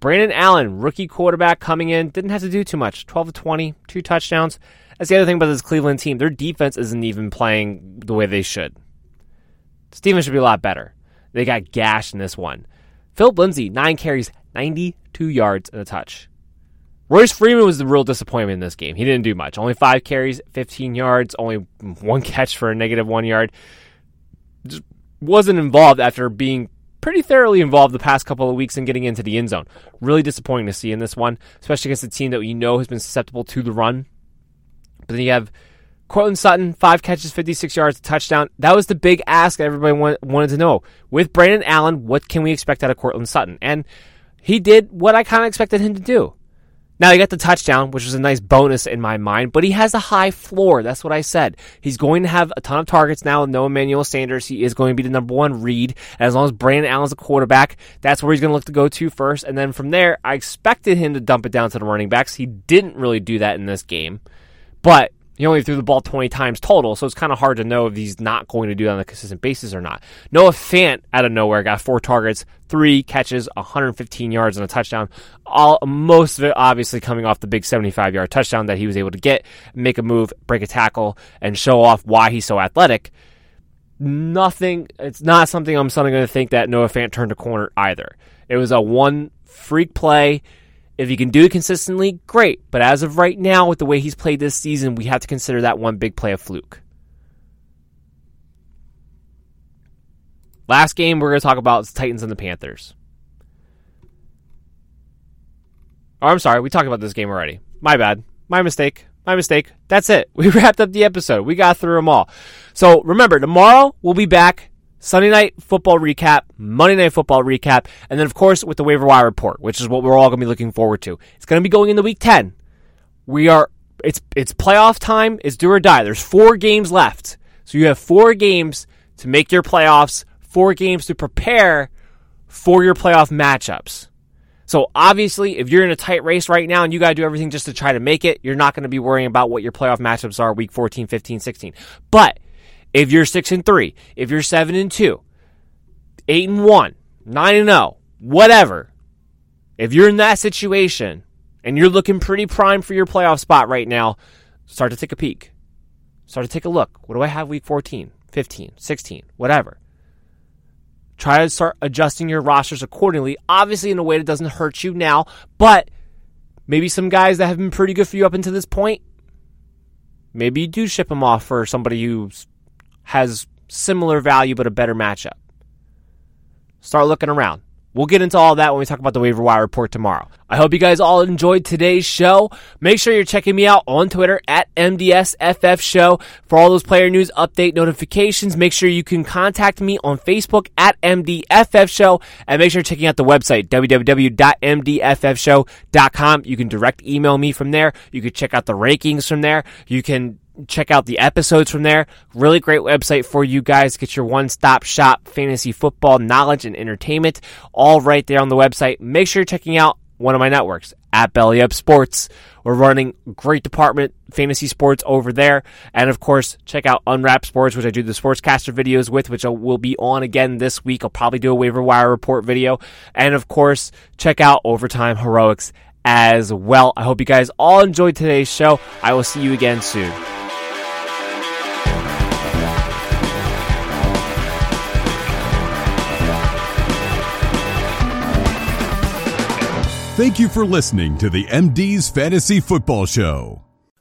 Brandon Allen, rookie quarterback coming in, didn't have to do too much. 12 to 20, two touchdowns. That's the other thing about this Cleveland team. Their defense isn't even playing the way they should. Steven should be a lot better. They got gashed in this one. Philip Lindsay, nine carries, 92 yards and a touch. Royce Freeman was the real disappointment in this game. He didn't do much. Only five carries, 15 yards, only one catch for a negative one yard. Just wasn't involved after being pretty thoroughly involved the past couple of weeks in getting into the end zone. Really disappointing to see in this one, especially against a team that you know has been susceptible to the run. But then you have Courtland Sutton, five catches, 56 yards, a touchdown. That was the big ask everybody wanted to know. With Brandon Allen, what can we expect out of Courtland Sutton? And he did what I kind of expected him to do. Now he got the touchdown, which was a nice bonus in my mind, but he has a high floor. That's what I said. He's going to have a ton of targets now with no Emmanuel Sanders. He is going to be the number one read. as long as Brandon Allen's a quarterback, that's where he's going to look to go to first. And then from there, I expected him to dump it down to the running backs. He didn't really do that in this game. But he only threw the ball 20 times total, so it's kind of hard to know if he's not going to do that on a consistent basis or not. Noah Fant out of nowhere got four targets, three catches, 115 yards, and a touchdown. All most of it obviously coming off the big 75 yard touchdown that he was able to get, make a move, break a tackle, and show off why he's so athletic. Nothing. It's not something I'm suddenly going to think that Noah Fant turned a corner either. It was a one freak play if he can do it consistently, great. But as of right now, with the way he's played this season, we have to consider that one big play a fluke. Last game we're going to talk about is Titans and the Panthers. Oh, I'm sorry, we talked about this game already. My bad. My mistake. My mistake. That's it. We wrapped up the episode. We got through them all. So remember, tomorrow we'll be back Sunday night football recap, Monday night football recap, and then of course with the waiver wire report, which is what we're all going to be looking forward to. It's going to be going into week 10. We are it's it's playoff time, it's do or die. There's 4 games left. So you have 4 games to make your playoffs, 4 games to prepare for your playoff matchups. So obviously, if you're in a tight race right now and you got to do everything just to try to make it, you're not going to be worrying about what your playoff matchups are week 14, 15, 16. But if you're 6 and 3, if you're 7 and 2, 8 and 1, 9 and 0, whatever. If you're in that situation and you're looking pretty prime for your playoff spot right now, start to take a peek. Start to take a look. What do I have week 14, 15, 16, whatever? Try to start adjusting your rosters accordingly, obviously in a way that doesn't hurt you now, but maybe some guys that have been pretty good for you up until this point, maybe you do ship them off for somebody who has similar value but a better matchup. Start looking around. We'll get into all that when we talk about the waiver wire report tomorrow. I hope you guys all enjoyed today's show. Make sure you're checking me out on Twitter at MDSFF Show for all those player news update notifications. Make sure you can contact me on Facebook at MDFF Show and make sure you're checking out the website www.mdffshow.com. You can direct email me from there. You can check out the rankings from there. You can check out the episodes from there. Really great website for you guys. Get your one stop shop fantasy football knowledge and entertainment all right there on the website. Make sure you're checking out one of my networks at Belly Up Sports. We're running great department fantasy sports over there. And of course, check out Unwrap Sports, which I do the sportscaster videos with, which I will be on again this week. I'll probably do a waiver wire report video. And of course, check out Overtime Heroics as well. I hope you guys all enjoyed today's show. I will see you again soon. Thank you for listening to the MD's Fantasy Football Show.